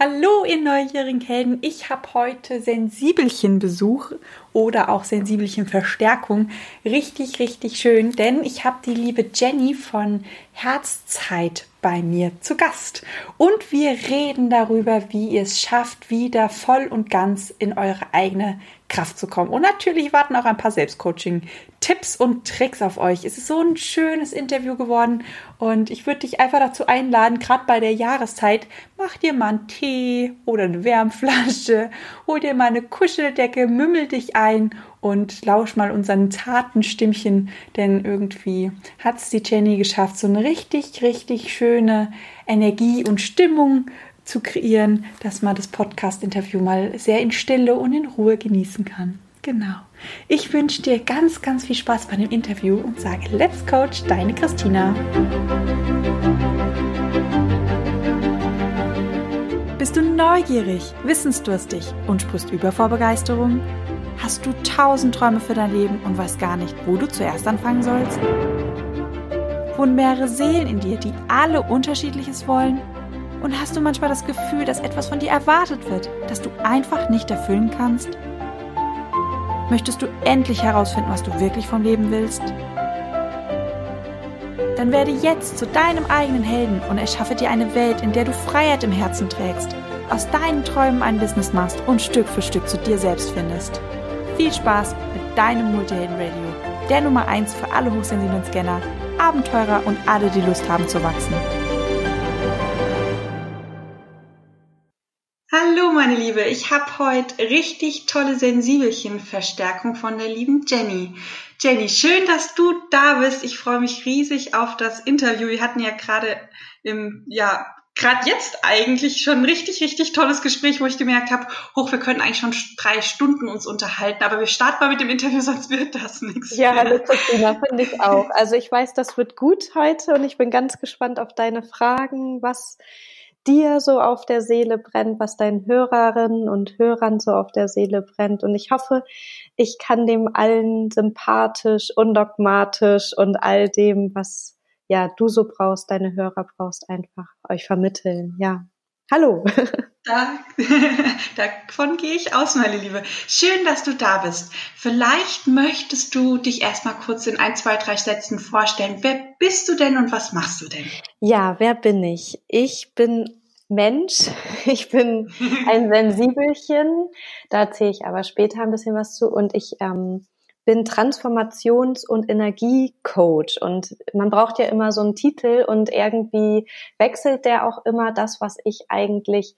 Hallo, ihr neugierigen Helden. Ich habe heute Sensibelchen-Besuch oder auch Sensibelchen-Verstärkung. Richtig, richtig schön, denn ich habe die liebe Jenny von Herzzeit bei mir zu Gast. Und wir reden darüber, wie ihr es schafft, wieder voll und ganz in eure eigene Kraft zu kommen. Und natürlich warten auch ein paar Selbstcoaching-Tipps und Tricks auf euch. Es ist so ein schönes Interview geworden und ich würde dich einfach dazu einladen, gerade bei der Jahreszeit, mach dir mal einen Tee oder eine Wärmflasche, hol dir mal eine Kuscheldecke, mümmel dich ein und lausch mal unseren zarten Stimmchen, denn irgendwie hat es die Jenny geschafft, so eine richtig, richtig schöne Energie und Stimmung zu kreieren, dass man das Podcast-Interview mal sehr in Stille und in Ruhe genießen kann. Genau. Ich wünsche dir ganz, ganz viel Spaß bei dem Interview und sage Let's Coach, deine Christina. Bist du neugierig, wissensdurstig und sprichst über vor Begeisterung? Hast du tausend Träume für dein Leben und weißt gar nicht, wo du zuerst anfangen sollst? Wohnen mehrere Seelen in dir, die alle unterschiedliches wollen? Und hast du manchmal das Gefühl, dass etwas von dir erwartet wird, das du einfach nicht erfüllen kannst? Möchtest du endlich herausfinden, was du wirklich vom Leben willst? Dann werde jetzt zu deinem eigenen Helden und erschaffe dir eine Welt, in der du Freiheit im Herzen trägst, aus deinen Träumen ein Business machst und Stück für Stück zu dir selbst findest. Viel Spaß mit deinem Multihelden Radio, der Nummer 1 für alle hochsensiblen Scanner, Abenteurer und alle, die Lust haben zu wachsen. Hallo meine Liebe, ich habe heute richtig tolle Sensibelchen-Verstärkung von der lieben Jenny. Jenny, schön, dass du da bist. Ich freue mich riesig auf das Interview. Wir hatten ja gerade im ja gerade jetzt eigentlich schon ein richtig, richtig tolles Gespräch, wo ich gemerkt habe, hoch, wir können eigentlich schon drei Stunden uns unterhalten, aber wir starten mal mit dem Interview, sonst wird das nichts. Ja, hallo Christina, finde ich auch. Also ich weiß, das wird gut heute und ich bin ganz gespannt auf deine Fragen, was dir so auf der Seele brennt, was deinen Hörerinnen und Hörern so auf der Seele brennt. Und ich hoffe, ich kann dem allen sympathisch, undogmatisch und all dem, was ja du so brauchst, deine Hörer brauchst, einfach euch vermitteln. Ja. Hallo. Da, davon gehe ich aus, meine Liebe. Schön, dass du da bist. Vielleicht möchtest du dich erstmal kurz in ein, zwei, drei Sätzen vorstellen. Wer bist du denn und was machst du denn? Ja, wer bin ich? Ich bin Mensch. Ich bin ein Sensibelchen. Da erzähle ich aber später ein bisschen was zu. Und ich ähm, bin Transformations- und Energiecoach und man braucht ja immer so einen Titel und irgendwie wechselt der auch immer das, was ich eigentlich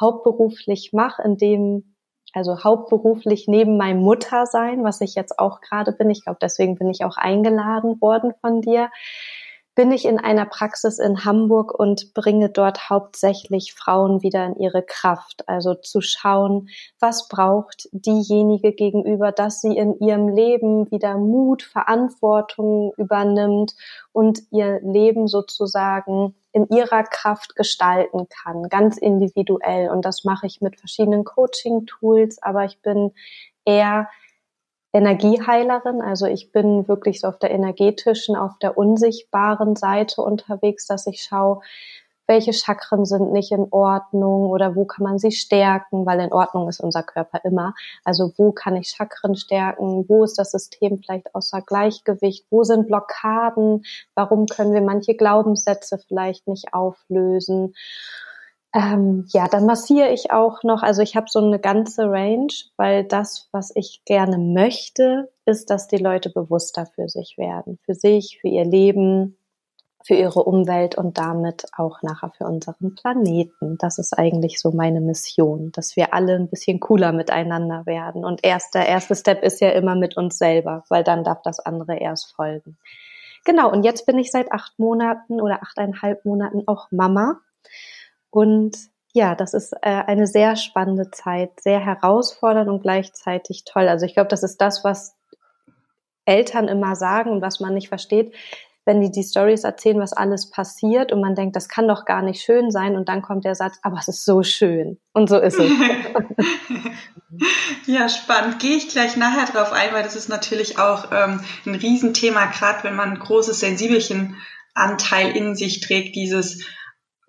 hauptberuflich mache, in dem also hauptberuflich neben meinem Muttersein, was ich jetzt auch gerade bin. Ich glaube, deswegen bin ich auch eingeladen worden von dir bin ich in einer Praxis in Hamburg und bringe dort hauptsächlich Frauen wieder in ihre Kraft. Also zu schauen, was braucht diejenige gegenüber, dass sie in ihrem Leben wieder Mut, Verantwortung übernimmt und ihr Leben sozusagen in ihrer Kraft gestalten kann, ganz individuell. Und das mache ich mit verschiedenen Coaching-Tools, aber ich bin eher Energieheilerin. Also ich bin wirklich so auf der energetischen, auf der unsichtbaren Seite unterwegs, dass ich schaue, welche Chakren sind nicht in Ordnung oder wo kann man sie stärken, weil in Ordnung ist unser Körper immer. Also wo kann ich Chakren stärken, wo ist das System vielleicht außer Gleichgewicht, wo sind Blockaden, warum können wir manche Glaubenssätze vielleicht nicht auflösen ähm, ja, dann massiere ich auch noch, also ich habe so eine ganze Range, weil das, was ich gerne möchte, ist, dass die Leute bewusster für sich werden, für sich, für ihr Leben, für ihre Umwelt und damit auch nachher für unseren Planeten. Das ist eigentlich so meine Mission, dass wir alle ein bisschen cooler miteinander werden. Und erst der erste Step ist ja immer mit uns selber, weil dann darf das andere erst folgen. Genau, und jetzt bin ich seit acht Monaten oder achteinhalb Monaten auch Mama und ja, das ist äh, eine sehr spannende Zeit, sehr herausfordernd und gleichzeitig toll. Also ich glaube, das ist das, was Eltern immer sagen und was man nicht versteht, wenn die die Stories erzählen, was alles passiert und man denkt, das kann doch gar nicht schön sein und dann kommt der Satz, aber es ist so schön und so ist es. ja, spannend. Gehe ich gleich nachher drauf ein, weil das ist natürlich auch ähm, ein Riesenthema, gerade wenn man ein großes Sensibelchen Anteil in sich trägt, dieses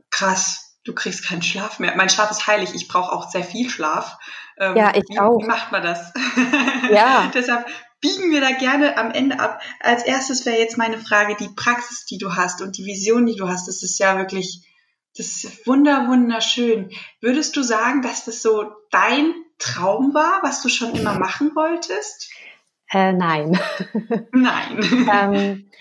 krass, du kriegst keinen Schlaf mehr. Mein Schlaf ist heilig. Ich brauche auch sehr viel Schlaf. Ähm, ja, ich wie, auch. Wie macht man das? Ja. Deshalb biegen wir da gerne am Ende ab. Als erstes wäre jetzt meine Frage, die Praxis, die du hast und die Vision, die du hast. Das ist ja wirklich, das ist wunder, wunderschön. Würdest du sagen, dass das so dein Traum war, was du schon immer machen wolltest? Äh, nein. Nein. ähm,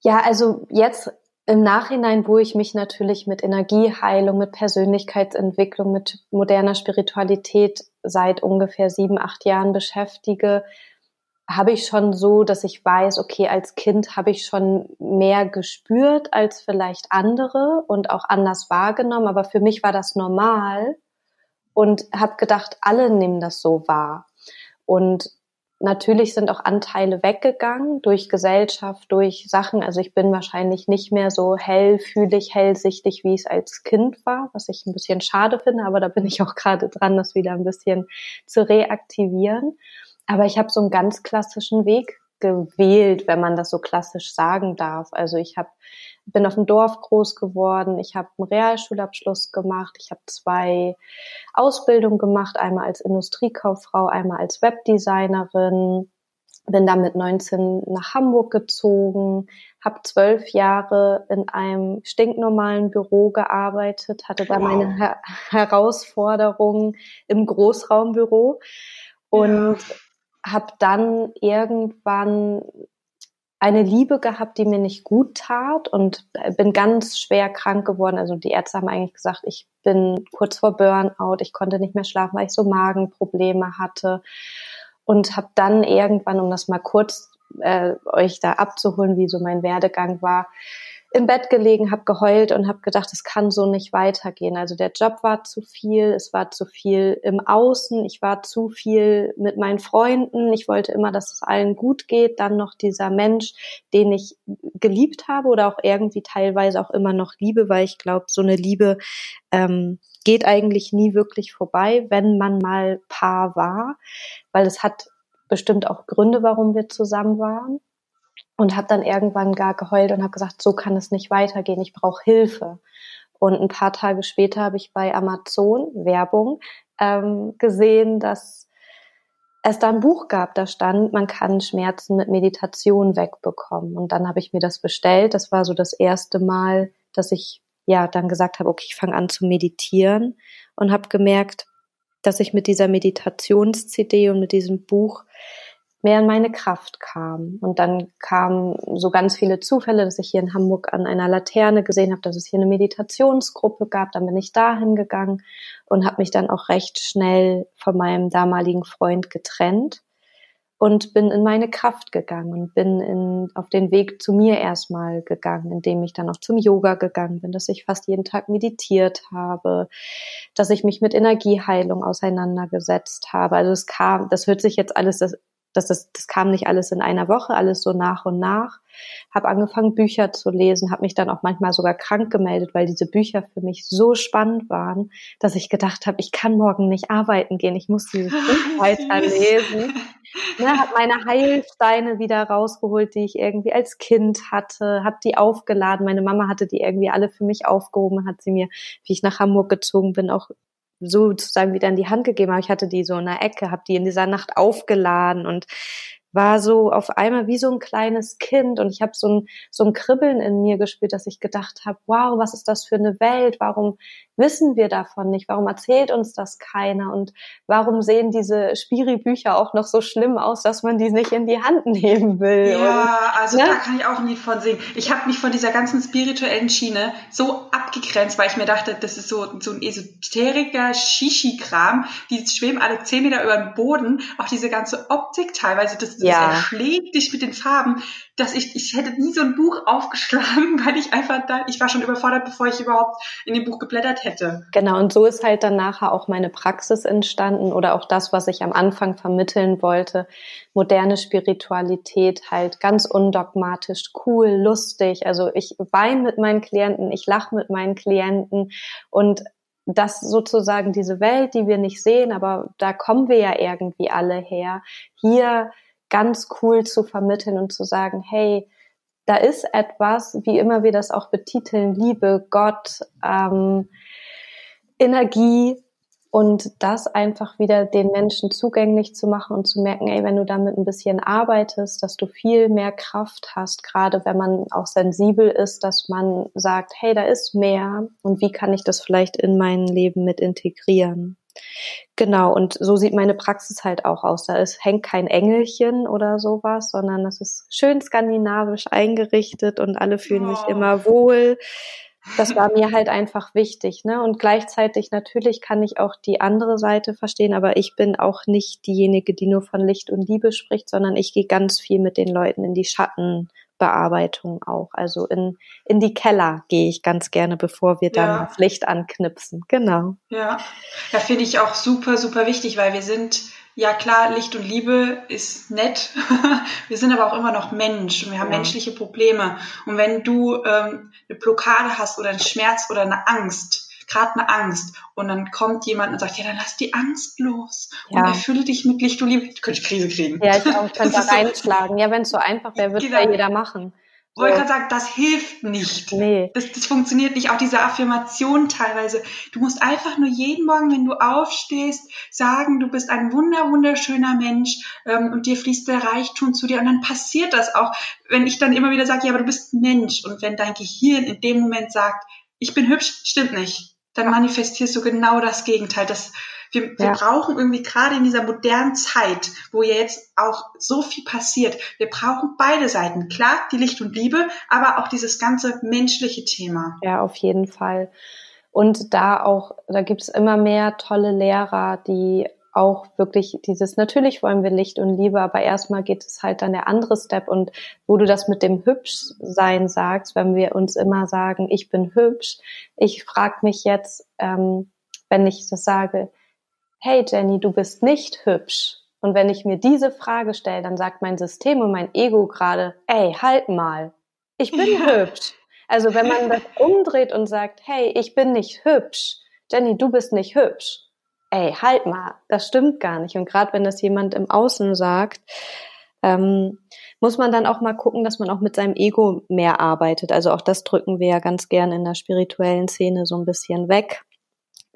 ja, also jetzt im Nachhinein, wo ich mich natürlich mit Energieheilung, mit Persönlichkeitsentwicklung, mit moderner Spiritualität seit ungefähr sieben, acht Jahren beschäftige, habe ich schon so, dass ich weiß, okay, als Kind habe ich schon mehr gespürt als vielleicht andere und auch anders wahrgenommen, aber für mich war das normal und habe gedacht, alle nehmen das so wahr. Und natürlich sind auch Anteile weggegangen durch Gesellschaft, durch Sachen. Also ich bin wahrscheinlich nicht mehr so hellfühlig, hellsichtig, wie es als Kind war, was ich ein bisschen schade finde, aber da bin ich auch gerade dran, das wieder ein bisschen zu reaktivieren. Aber ich habe so einen ganz klassischen Weg gewählt, wenn man das so klassisch sagen darf. Also ich habe bin auf dem Dorf groß geworden, ich habe einen Realschulabschluss gemacht, ich habe zwei Ausbildungen gemacht, einmal als Industriekauffrau, einmal als Webdesignerin, bin dann mit 19 nach Hamburg gezogen, habe zwölf Jahre in einem stinknormalen Büro gearbeitet, hatte da meine Her Herausforderungen im Großraumbüro und ja. habe dann irgendwann eine Liebe gehabt, die mir nicht gut tat und bin ganz schwer krank geworden. Also die Ärzte haben eigentlich gesagt, ich bin kurz vor Burnout, ich konnte nicht mehr schlafen, weil ich so Magenprobleme hatte und habe dann irgendwann, um das mal kurz äh, euch da abzuholen, wie so mein Werdegang war, im Bett gelegen, habe geheult und habe gedacht, es kann so nicht weitergehen. Also der Job war zu viel, es war zu viel im Außen, ich war zu viel mit meinen Freunden, ich wollte immer, dass es allen gut geht. Dann noch dieser Mensch, den ich geliebt habe oder auch irgendwie teilweise auch immer noch liebe, weil ich glaube, so eine Liebe ähm, geht eigentlich nie wirklich vorbei, wenn man mal Paar war, weil es hat bestimmt auch Gründe, warum wir zusammen waren und habe dann irgendwann gar geheult und habe gesagt, so kann es nicht weitergehen, ich brauche Hilfe. Und ein paar Tage später habe ich bei Amazon Werbung ähm, gesehen, dass es da ein Buch gab, da stand, man kann Schmerzen mit Meditation wegbekommen. Und dann habe ich mir das bestellt. Das war so das erste Mal, dass ich ja dann gesagt habe, okay, ich fange an zu meditieren und habe gemerkt, dass ich mit dieser Meditations-CD und mit diesem Buch mehr in meine Kraft kam. Und dann kamen so ganz viele Zufälle, dass ich hier in Hamburg an einer Laterne gesehen habe, dass es hier eine Meditationsgruppe gab. Dann bin ich dahin gegangen und habe mich dann auch recht schnell von meinem damaligen Freund getrennt und bin in meine Kraft gegangen und bin in, auf den Weg zu mir erstmal gegangen, indem ich dann auch zum Yoga gegangen bin, dass ich fast jeden Tag meditiert habe, dass ich mich mit Energieheilung auseinandergesetzt habe. Also es kam, das hört sich jetzt alles, das das, das, kam nicht alles in einer Woche, alles so nach und nach. Habe angefangen, Bücher zu lesen, habe mich dann auch manchmal sogar krank gemeldet, weil diese Bücher für mich so spannend waren, dass ich gedacht habe, ich kann morgen nicht arbeiten gehen, ich muss dieses Buch weiterlesen. Ne, habe meine Heilsteine wieder rausgeholt, die ich irgendwie als Kind hatte, habe die aufgeladen. Meine Mama hatte die irgendwie alle für mich aufgehoben, hat sie mir, wie ich nach Hamburg gezogen bin, auch sozusagen wieder in die Hand gegeben habe. Ich hatte die so in der Ecke, habe die in dieser Nacht aufgeladen und war so auf einmal wie so ein kleines Kind und ich habe so ein, so ein Kribbeln in mir gespürt, dass ich gedacht habe, wow, was ist das für eine Welt? Warum wissen wir davon nicht? Warum erzählt uns das keiner? Und warum sehen diese Spiri-Bücher auch noch so schlimm aus, dass man die nicht in die Hand nehmen will? Ja, und, also ne? da kann ich auch nie von singen. Ich habe mich von dieser ganzen spirituellen Schiene so abgegrenzt, weil ich mir dachte, das ist so, so ein esoteriker Shishi-Kram. Die schweben alle zehn Meter über den Boden. Auch diese ganze Optik teilweise, das das ja. erschlägt dich mit den Farben, dass ich, ich hätte nie so ein Buch aufgeschlagen, weil ich einfach da, ich war schon überfordert, bevor ich überhaupt in dem Buch geblättert hätte. Genau, und so ist halt dann nachher auch meine Praxis entstanden oder auch das, was ich am Anfang vermitteln wollte. Moderne Spiritualität halt ganz undogmatisch, cool, lustig. Also ich weine mit meinen Klienten, ich lache mit meinen Klienten und dass sozusagen diese Welt, die wir nicht sehen, aber da kommen wir ja irgendwie alle her, hier ganz cool zu vermitteln und zu sagen, hey, da ist etwas, wie immer wir das auch betiteln, Liebe, Gott, ähm, Energie und das einfach wieder den Menschen zugänglich zu machen und zu merken, ey, wenn du damit ein bisschen arbeitest, dass du viel mehr Kraft hast, gerade wenn man auch sensibel ist, dass man sagt, hey, da ist mehr und wie kann ich das vielleicht in mein Leben mit integrieren? Genau, und so sieht meine Praxis halt auch aus. Da ist, hängt kein Engelchen oder sowas, sondern das ist schön skandinavisch eingerichtet und alle fühlen oh. sich immer wohl das war mir halt einfach wichtig, ne? Und gleichzeitig natürlich kann ich auch die andere Seite verstehen, aber ich bin auch nicht diejenige, die nur von Licht und Liebe spricht, sondern ich gehe ganz viel mit den Leuten in die Schattenbearbeitung auch. Also in, in die Keller gehe ich ganz gerne, bevor wir dann ja. das Licht anknipsen. Genau. Ja, da finde ich auch super, super wichtig, weil wir sind ja klar, Licht und Liebe ist nett. wir sind aber auch immer noch Mensch und wir haben ja. menschliche Probleme. Und wenn du ähm, eine Blockade hast oder einen Schmerz oder eine Angst, gerade eine Angst, und dann kommt jemand und sagt, ja, dann lass die Angst los ja. und erfülle dich mit Licht und Liebe. Du könntest Krise kriegen. Ja, ich auch, könnte da reinschlagen. So, ja, wenn es so einfach wäre, würde genau. ja jeder machen. So. Wollte gerade sagen, das hilft nicht. Nee. Das, das funktioniert nicht. Auch diese Affirmation teilweise. Du musst einfach nur jeden Morgen, wenn du aufstehst, sagen, du bist ein wunder, wunderschöner Mensch ähm, und dir fließt der Reichtum zu dir. Und dann passiert das auch, wenn ich dann immer wieder sage, ja, aber du bist Mensch. Und wenn dein Gehirn in dem Moment sagt, ich bin hübsch, stimmt nicht, dann manifestierst du genau das Gegenteil. Das wir, wir brauchen irgendwie gerade in dieser modernen Zeit, wo ja jetzt auch so viel passiert, wir brauchen beide Seiten. Klar, die Licht und Liebe, aber auch dieses ganze menschliche Thema. Ja, auf jeden Fall. Und da auch, da gibt's immer mehr tolle Lehrer, die auch wirklich dieses, natürlich wollen wir Licht und Liebe, aber erstmal geht es halt dann der andere Step und wo du das mit dem Hübschsein sagst, wenn wir uns immer sagen, ich bin hübsch, ich frage mich jetzt, ähm, wenn ich das sage, hey Jenny, du bist nicht hübsch. Und wenn ich mir diese Frage stelle, dann sagt mein System und mein Ego gerade, ey, halt mal, ich bin ja. hübsch. Also wenn man das umdreht und sagt, hey, ich bin nicht hübsch, Jenny, du bist nicht hübsch. Ey, halt mal, das stimmt gar nicht. Und gerade wenn das jemand im Außen sagt, ähm, muss man dann auch mal gucken, dass man auch mit seinem Ego mehr arbeitet. Also auch das drücken wir ja ganz gern in der spirituellen Szene so ein bisschen weg.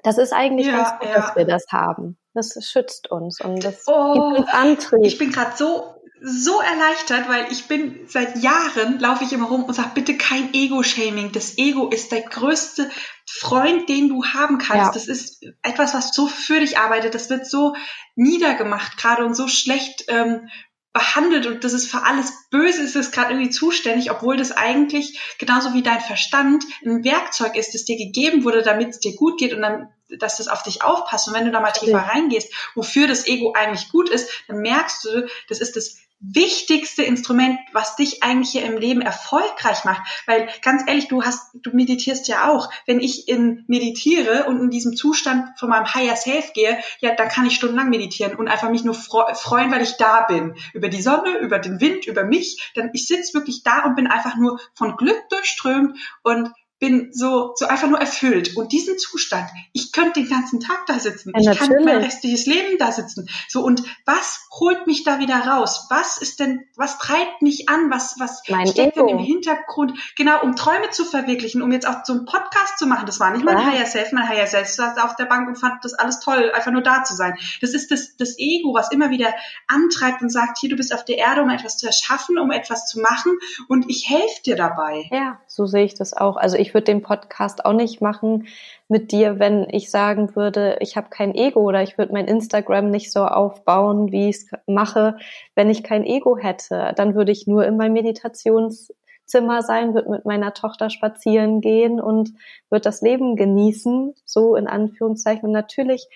Das ist eigentlich ja, ganz gut, ja. dass wir das haben. Das schützt uns und das oh, gibt uns Antrieb. Ich bin gerade so so erleichtert, weil ich bin seit Jahren laufe ich immer rum und sage bitte kein Ego-Shaming. Das Ego ist der größte Freund, den du haben kannst. Ja. Das ist etwas, was so für dich arbeitet. Das wird so niedergemacht gerade und so schlecht ähm, behandelt und das ist für alles Böse ist es gerade irgendwie zuständig, obwohl das eigentlich genauso wie dein Verstand ein Werkzeug ist, das dir gegeben wurde, damit es dir gut geht und dann, dass das auf dich aufpasst. Und wenn du da mal tiefer reingehst, wofür das Ego eigentlich gut ist, dann merkst du, das ist das wichtigste Instrument, was dich eigentlich hier im Leben erfolgreich macht. Weil ganz ehrlich, du hast, du meditierst ja auch. Wenn ich in meditiere und in diesem Zustand von meinem Higher Self gehe, ja, dann kann ich stundenlang meditieren und einfach mich nur freuen, weil ich da bin. Über die Sonne, über den Wind, über mich. Dann ich sitze wirklich da und bin einfach nur von Glück durchströmt und bin so, so einfach nur erfüllt. Und diesen Zustand, ich könnte den ganzen Tag da sitzen. Ja, ich kann mein restliches Leben da sitzen. So, und was holt mich da wieder raus? Was ist denn, was treibt mich an? Was, was mein steckt Ego. denn im Hintergrund? Genau, um Träume zu verwirklichen, um jetzt auch so einen Podcast zu machen. Das war nicht mein ja. Higher Self. Mein Higher Self saß auf der Bank und fand das alles toll, einfach nur da zu sein. Das ist das, das Ego, was immer wieder antreibt und sagt, hier, du bist auf der Erde, um etwas zu erschaffen, um etwas zu machen und ich helfe dir dabei. Ja, so sehe ich das auch. Also ich würde den Podcast auch nicht machen mit dir, wenn ich sagen würde, ich habe kein Ego oder ich würde mein Instagram nicht so aufbauen, wie ich es mache, wenn ich kein Ego hätte. Dann würde ich nur in meinem Meditationszimmer sein, würde mit meiner Tochter spazieren gehen und würde das Leben genießen, so in Anführungszeichen. Und natürlich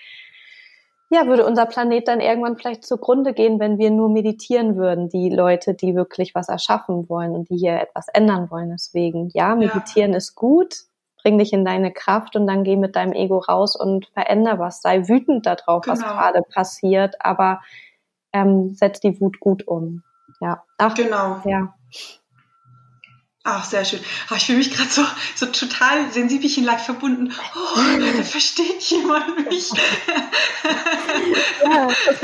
ja, würde unser Planet dann irgendwann vielleicht zugrunde gehen, wenn wir nur meditieren würden, die Leute, die wirklich was erschaffen wollen und die hier etwas ändern wollen. Deswegen, ja, meditieren ja. ist gut, bring dich in deine Kraft und dann geh mit deinem Ego raus und veränder was. Sei wütend darauf, genau. was gerade passiert, aber ähm, setz die Wut gut um. Ja. Ach, genau. Ja. Ach, sehr schön. Ach, ich fühle mich gerade so, so total sensibelchen leicht verbunden. Oh, da versteht jemand mich. ja, es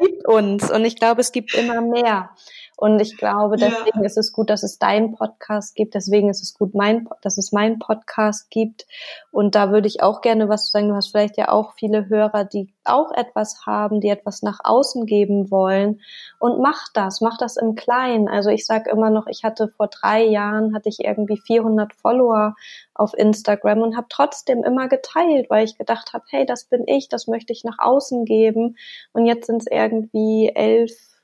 gibt uns und ich glaube, es gibt immer mehr. Und ich glaube, deswegen ja. ist es gut, dass es deinen Podcast gibt. Deswegen ist es gut, mein, dass es meinen Podcast gibt. Und da würde ich auch gerne was sagen. Du hast vielleicht ja auch viele Hörer, die auch etwas haben, die etwas nach außen geben wollen. Und mach das, mach das im Kleinen. Also ich sage immer noch, ich hatte vor drei Jahren, hatte ich irgendwie 400 Follower auf Instagram und habe trotzdem immer geteilt, weil ich gedacht habe, hey, das bin ich, das möchte ich nach außen geben. Und jetzt sind es irgendwie elf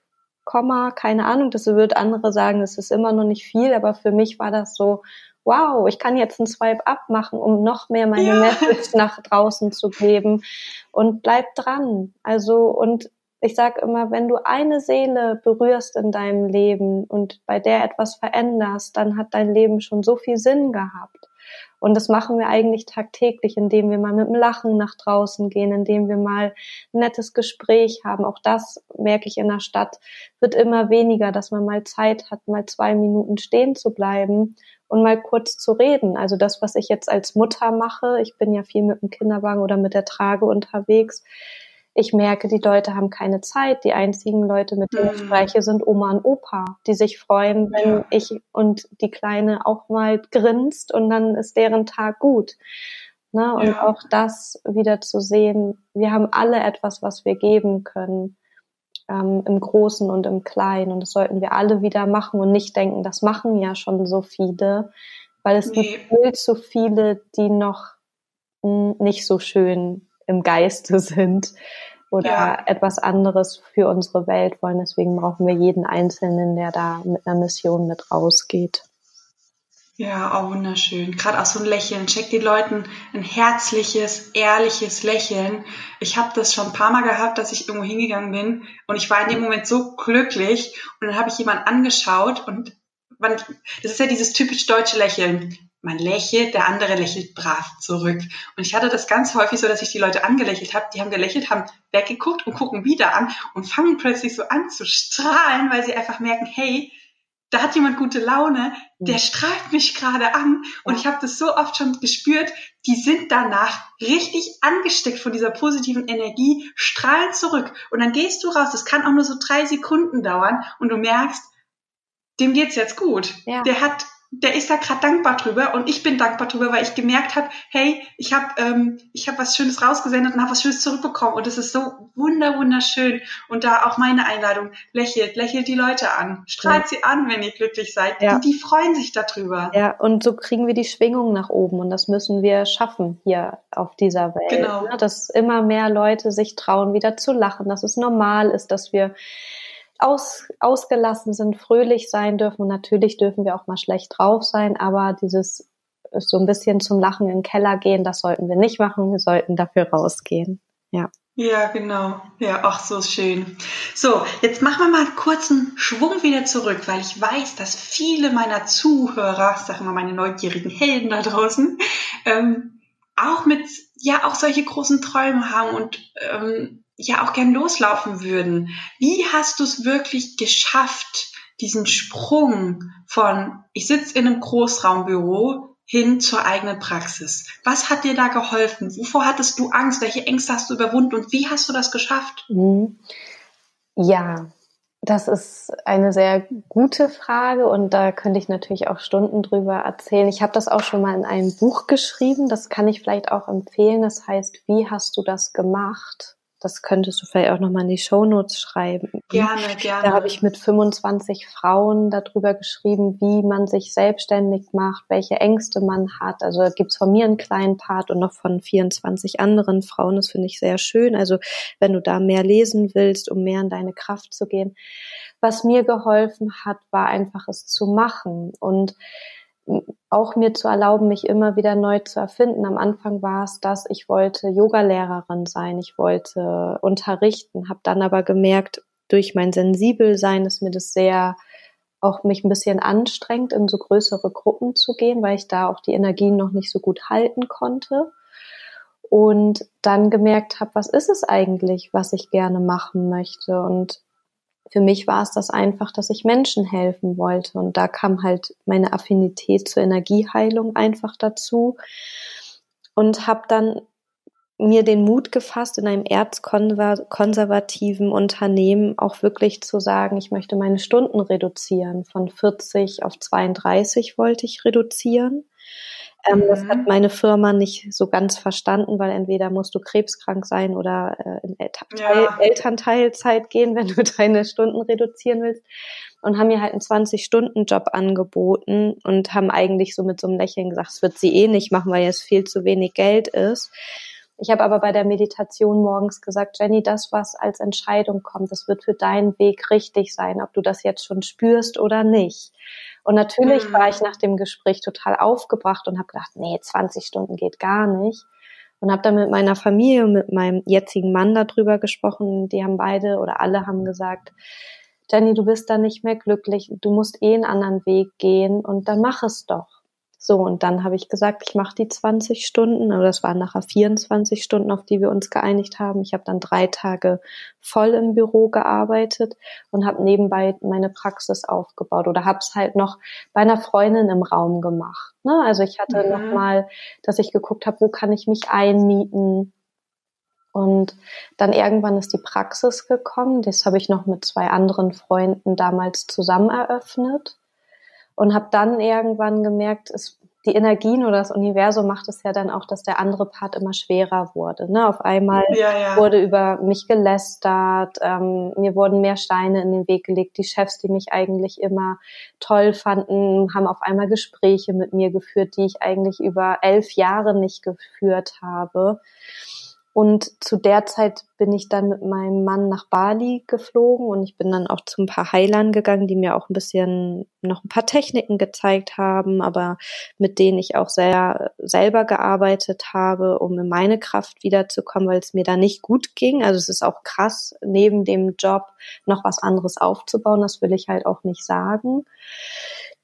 Komma, keine Ahnung, das wird andere sagen, das ist immer noch nicht viel, aber für mich war das so, wow, ich kann jetzt einen Swipe up machen, um noch mehr meine ja. Message nach draußen zu geben und bleib dran. Also und ich sage immer, wenn du eine Seele berührst in deinem Leben und bei der etwas veränderst, dann hat dein Leben schon so viel Sinn gehabt. Und das machen wir eigentlich tagtäglich, indem wir mal mit dem Lachen nach draußen gehen, indem wir mal ein nettes Gespräch haben. Auch das merke ich in der Stadt, wird immer weniger, dass man mal Zeit hat, mal zwei Minuten stehen zu bleiben und mal kurz zu reden. Also das, was ich jetzt als Mutter mache, ich bin ja viel mit dem Kinderwagen oder mit der Trage unterwegs, ich merke, die Leute haben keine Zeit. Die einzigen Leute, mit denen ich mhm. spreche, sind Oma und Opa, die sich freuen, wenn ja. ich und die Kleine auch mal grinst und dann ist deren Tag gut. Ne? Und ja. auch das wieder zu sehen, wir haben alle etwas, was wir geben können. Ähm, im Großen und im Kleinen. Und das sollten wir alle wieder machen und nicht denken, das machen ja schon so viele, weil es nee. gibt viel zu viele, die noch hm, nicht so schön im Geiste sind oder ja. etwas anderes für unsere Welt wollen. Deswegen brauchen wir jeden Einzelnen, der da mit einer Mission mit rausgeht. Ja, auch wunderschön. Gerade auch so ein Lächeln. Check die Leuten ein herzliches, ehrliches Lächeln. Ich habe das schon ein paar Mal gehabt, dass ich irgendwo hingegangen bin und ich war in dem Moment so glücklich und dann habe ich jemanden angeschaut und man, das ist ja dieses typisch deutsche Lächeln man lächelt, der andere lächelt brav zurück. Und ich hatte das ganz häufig so, dass ich die Leute angelächelt habe, die haben gelächelt, haben weggeguckt und gucken wieder an und fangen plötzlich so an zu strahlen, weil sie einfach merken, hey, da hat jemand gute Laune, der strahlt mich gerade an. Und ich habe das so oft schon gespürt, die sind danach richtig angesteckt von dieser positiven Energie, strahlen zurück. Und dann gehst du raus, das kann auch nur so drei Sekunden dauern und du merkst, dem geht's jetzt gut. Ja. Der hat der ist da gerade dankbar drüber und ich bin dankbar drüber, weil ich gemerkt habe, hey, ich habe ähm, ich habe was Schönes rausgesendet und habe was Schönes zurückbekommen und es ist so wunder wunderschön und da auch meine Einladung lächelt, lächelt die Leute an, strahlt ja. sie an, wenn ihr glücklich seid, ja. die, die freuen sich darüber. Ja, und so kriegen wir die Schwingung nach oben und das müssen wir schaffen hier auf dieser Welt, genau. Ne? dass immer mehr Leute sich trauen, wieder zu lachen, dass es normal ist, dass wir aus, ausgelassen sind, fröhlich sein dürfen. Und natürlich dürfen wir auch mal schlecht drauf sein, aber dieses so ein bisschen zum Lachen in den Keller gehen, das sollten wir nicht machen. Wir sollten dafür rausgehen. Ja. Ja, genau. Ja, ach, so schön. So, jetzt machen wir mal einen kurzen Schwung wieder zurück, weil ich weiß, dass viele meiner Zuhörer, sagen wir meine neugierigen Helden da draußen, ähm, auch mit, ja, auch solche großen Träume haben und ähm, ja auch gern loslaufen würden. Wie hast du es wirklich geschafft, diesen Sprung von ich sitze in einem Großraumbüro hin zur eigenen Praxis? Was hat dir da geholfen? Wovor hattest du Angst? Welche Ängste hast du überwunden und wie hast du das geschafft? Mhm. Ja, das ist eine sehr gute Frage und da könnte ich natürlich auch Stunden drüber erzählen. Ich habe das auch schon mal in einem Buch geschrieben, das kann ich vielleicht auch empfehlen. Das heißt, wie hast du das gemacht? Das könntest du vielleicht auch nochmal in die Shownotes schreiben. Gerne, gerne. Da habe ich mit 25 Frauen darüber geschrieben, wie man sich selbstständig macht, welche Ängste man hat. Also da gibt's von mir einen kleinen Part und noch von 24 anderen Frauen. Das finde ich sehr schön. Also wenn du da mehr lesen willst, um mehr in deine Kraft zu gehen. Was mir geholfen hat, war einfach es zu machen. Und auch mir zu erlauben, mich immer wieder neu zu erfinden. Am Anfang war es das, ich wollte Yogalehrerin sein, ich wollte unterrichten, habe dann aber gemerkt, durch mein Sensibelsein ist mir das sehr auch mich ein bisschen anstrengt, in so größere Gruppen zu gehen, weil ich da auch die Energien noch nicht so gut halten konnte. Und dann gemerkt habe, was ist es eigentlich, was ich gerne machen möchte? Und für mich war es das einfach, dass ich Menschen helfen wollte. Und da kam halt meine Affinität zur Energieheilung einfach dazu. Und habe dann mir den Mut gefasst, in einem erzkonservativen Unternehmen auch wirklich zu sagen, ich möchte meine Stunden reduzieren. Von 40 auf 32 wollte ich reduzieren. Ähm. Das hat mhm. meine Firma nicht so ganz verstanden, weil entweder musst du krebskrank sein oder äh, in Eltern ja. Elternteilzeit gehen, wenn du deine Stunden reduzieren willst. Und haben mir halt einen 20-Stunden-Job angeboten und haben eigentlich so mit so einem Lächeln gesagt, es wird sie eh nicht machen, weil es viel zu wenig Geld ist. Ich habe aber bei der Meditation morgens gesagt, Jenny, das, was als Entscheidung kommt, das wird für deinen Weg richtig sein, ob du das jetzt schon spürst oder nicht. Und natürlich mhm. war ich nach dem Gespräch total aufgebracht und habe gedacht, nee, 20 Stunden geht gar nicht. Und habe dann mit meiner Familie und mit meinem jetzigen Mann darüber gesprochen. Die haben beide oder alle haben gesagt, Jenny, du bist da nicht mehr glücklich, du musst eh einen anderen Weg gehen und dann mach es doch. So, und dann habe ich gesagt, ich mache die 20 Stunden, oder das waren nachher 24 Stunden, auf die wir uns geeinigt haben. Ich habe dann drei Tage voll im Büro gearbeitet und habe nebenbei meine Praxis aufgebaut oder habe es halt noch bei einer Freundin im Raum gemacht. Ne? Also ich hatte mhm. noch mal, dass ich geguckt habe, wo kann ich mich einmieten, und dann irgendwann ist die Praxis gekommen. Das habe ich noch mit zwei anderen Freunden damals zusammen eröffnet und habe dann irgendwann gemerkt, es, die Energien oder das Universum macht es ja dann auch, dass der andere Part immer schwerer wurde. Ne? Auf einmal ja, ja. wurde über mich gelästert, ähm, mir wurden mehr Steine in den Weg gelegt. Die Chefs, die mich eigentlich immer toll fanden, haben auf einmal Gespräche mit mir geführt, die ich eigentlich über elf Jahre nicht geführt habe. Und zu der Zeit bin ich dann mit meinem Mann nach Bali geflogen und ich bin dann auch zu ein paar Heilern gegangen, die mir auch ein bisschen noch ein paar Techniken gezeigt haben, aber mit denen ich auch sehr selber gearbeitet habe, um in meine Kraft wiederzukommen, weil es mir da nicht gut ging. Also es ist auch krass, neben dem Job noch was anderes aufzubauen. Das will ich halt auch nicht sagen,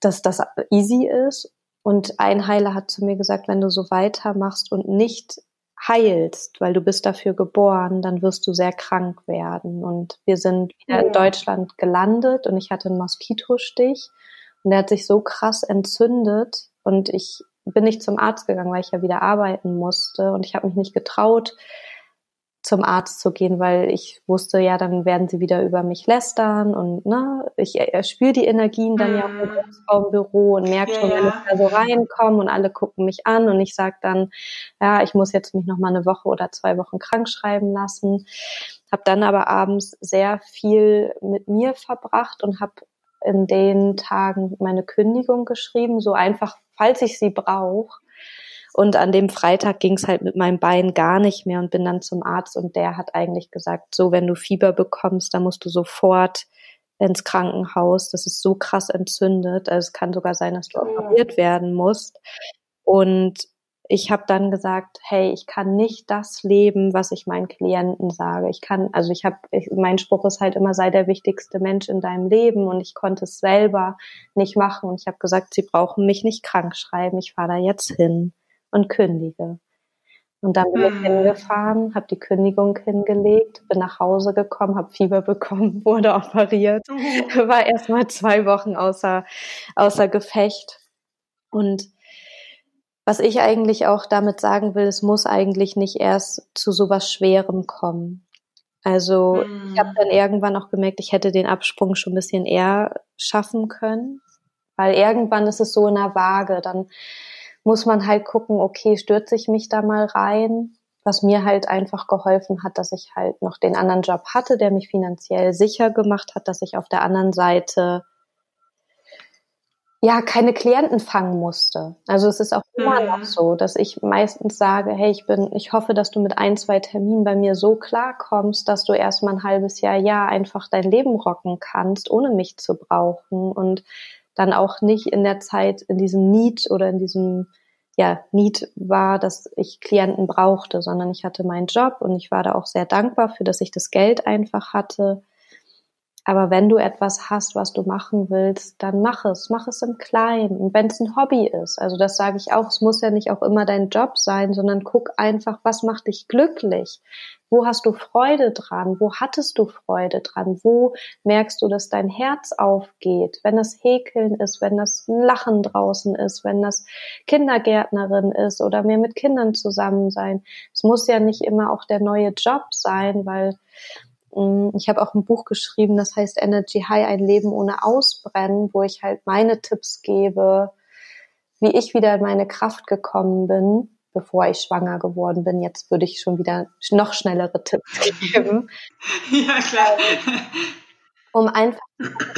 dass das easy ist. Und ein Heiler hat zu mir gesagt, wenn du so weitermachst und nicht heilst, weil du bist dafür geboren, dann wirst du sehr krank werden. Und wir sind wieder in Deutschland gelandet und ich hatte einen Moskitostich und der hat sich so krass entzündet und ich bin nicht zum Arzt gegangen, weil ich ja wieder arbeiten musste und ich habe mich nicht getraut, zum Arzt zu gehen, weil ich wusste, ja, dann werden sie wieder über mich lästern und ne, ich spüre die Energien dann ja auch im mhm. Großraumbüro und merke ja, schon, wenn ich da so reinkomme und alle gucken mich an und ich sage dann, ja, ich muss jetzt mich noch mal eine Woche oder zwei Wochen krank schreiben lassen. Habe dann aber abends sehr viel mit mir verbracht und habe in den Tagen meine Kündigung geschrieben, so einfach, falls ich sie brauche und an dem Freitag ging es halt mit meinem Bein gar nicht mehr und bin dann zum Arzt und der hat eigentlich gesagt, so wenn du Fieber bekommst, dann musst du sofort ins Krankenhaus. Das ist so krass entzündet. Also es kann sogar sein, dass du operiert werden musst. Und ich habe dann gesagt, hey, ich kann nicht das leben, was ich meinen Klienten sage. Ich kann, also ich habe, mein Spruch ist halt immer, sei der wichtigste Mensch in deinem Leben und ich konnte es selber nicht machen. Und ich habe gesagt, sie brauchen mich nicht krank schreiben, ich fahre da jetzt hin und kündige. Und dann bin ich mhm. hingefahren, habe die Kündigung hingelegt, bin nach Hause gekommen, habe Fieber bekommen, wurde operiert, mhm. war erstmal zwei Wochen außer, außer Gefecht. Und was ich eigentlich auch damit sagen will, es muss eigentlich nicht erst zu sowas Schwerem kommen. Also mhm. ich habe dann irgendwann auch gemerkt, ich hätte den Absprung schon ein bisschen eher schaffen können, weil irgendwann ist es so in der Waage, dann muss man halt gucken, okay, stürze ich mich da mal rein? Was mir halt einfach geholfen hat, dass ich halt noch den anderen Job hatte, der mich finanziell sicher gemacht hat, dass ich auf der anderen Seite ja keine Klienten fangen musste. Also es ist auch immer mhm. noch so, dass ich meistens sage, hey, ich bin, ich hoffe, dass du mit ein, zwei Terminen bei mir so klarkommst, dass du erstmal ein halbes Jahr, ja, einfach dein Leben rocken kannst, ohne mich zu brauchen und dann auch nicht in der Zeit in diesem Need oder in diesem ja, Need war, dass ich Klienten brauchte, sondern ich hatte meinen Job und ich war da auch sehr dankbar für, dass ich das Geld einfach hatte. Aber wenn du etwas hast, was du machen willst, dann mach es. Mach es im Kleinen. Und wenn es ein Hobby ist, also das sage ich auch, es muss ja nicht auch immer dein Job sein, sondern guck einfach, was macht dich glücklich? Wo hast du Freude dran? Wo hattest du Freude dran? Wo merkst du, dass dein Herz aufgeht? Wenn das Häkeln ist, wenn das Lachen draußen ist, wenn das Kindergärtnerin ist oder mehr mit Kindern zusammen sein. Es muss ja nicht immer auch der neue Job sein, weil ich habe auch ein Buch geschrieben, das heißt Energy High, ein Leben ohne Ausbrennen, wo ich halt meine Tipps gebe, wie ich wieder in meine Kraft gekommen bin bevor ich schwanger geworden bin. Jetzt würde ich schon wieder noch schnellere Tipps geben. Ja, klar. Um einfach,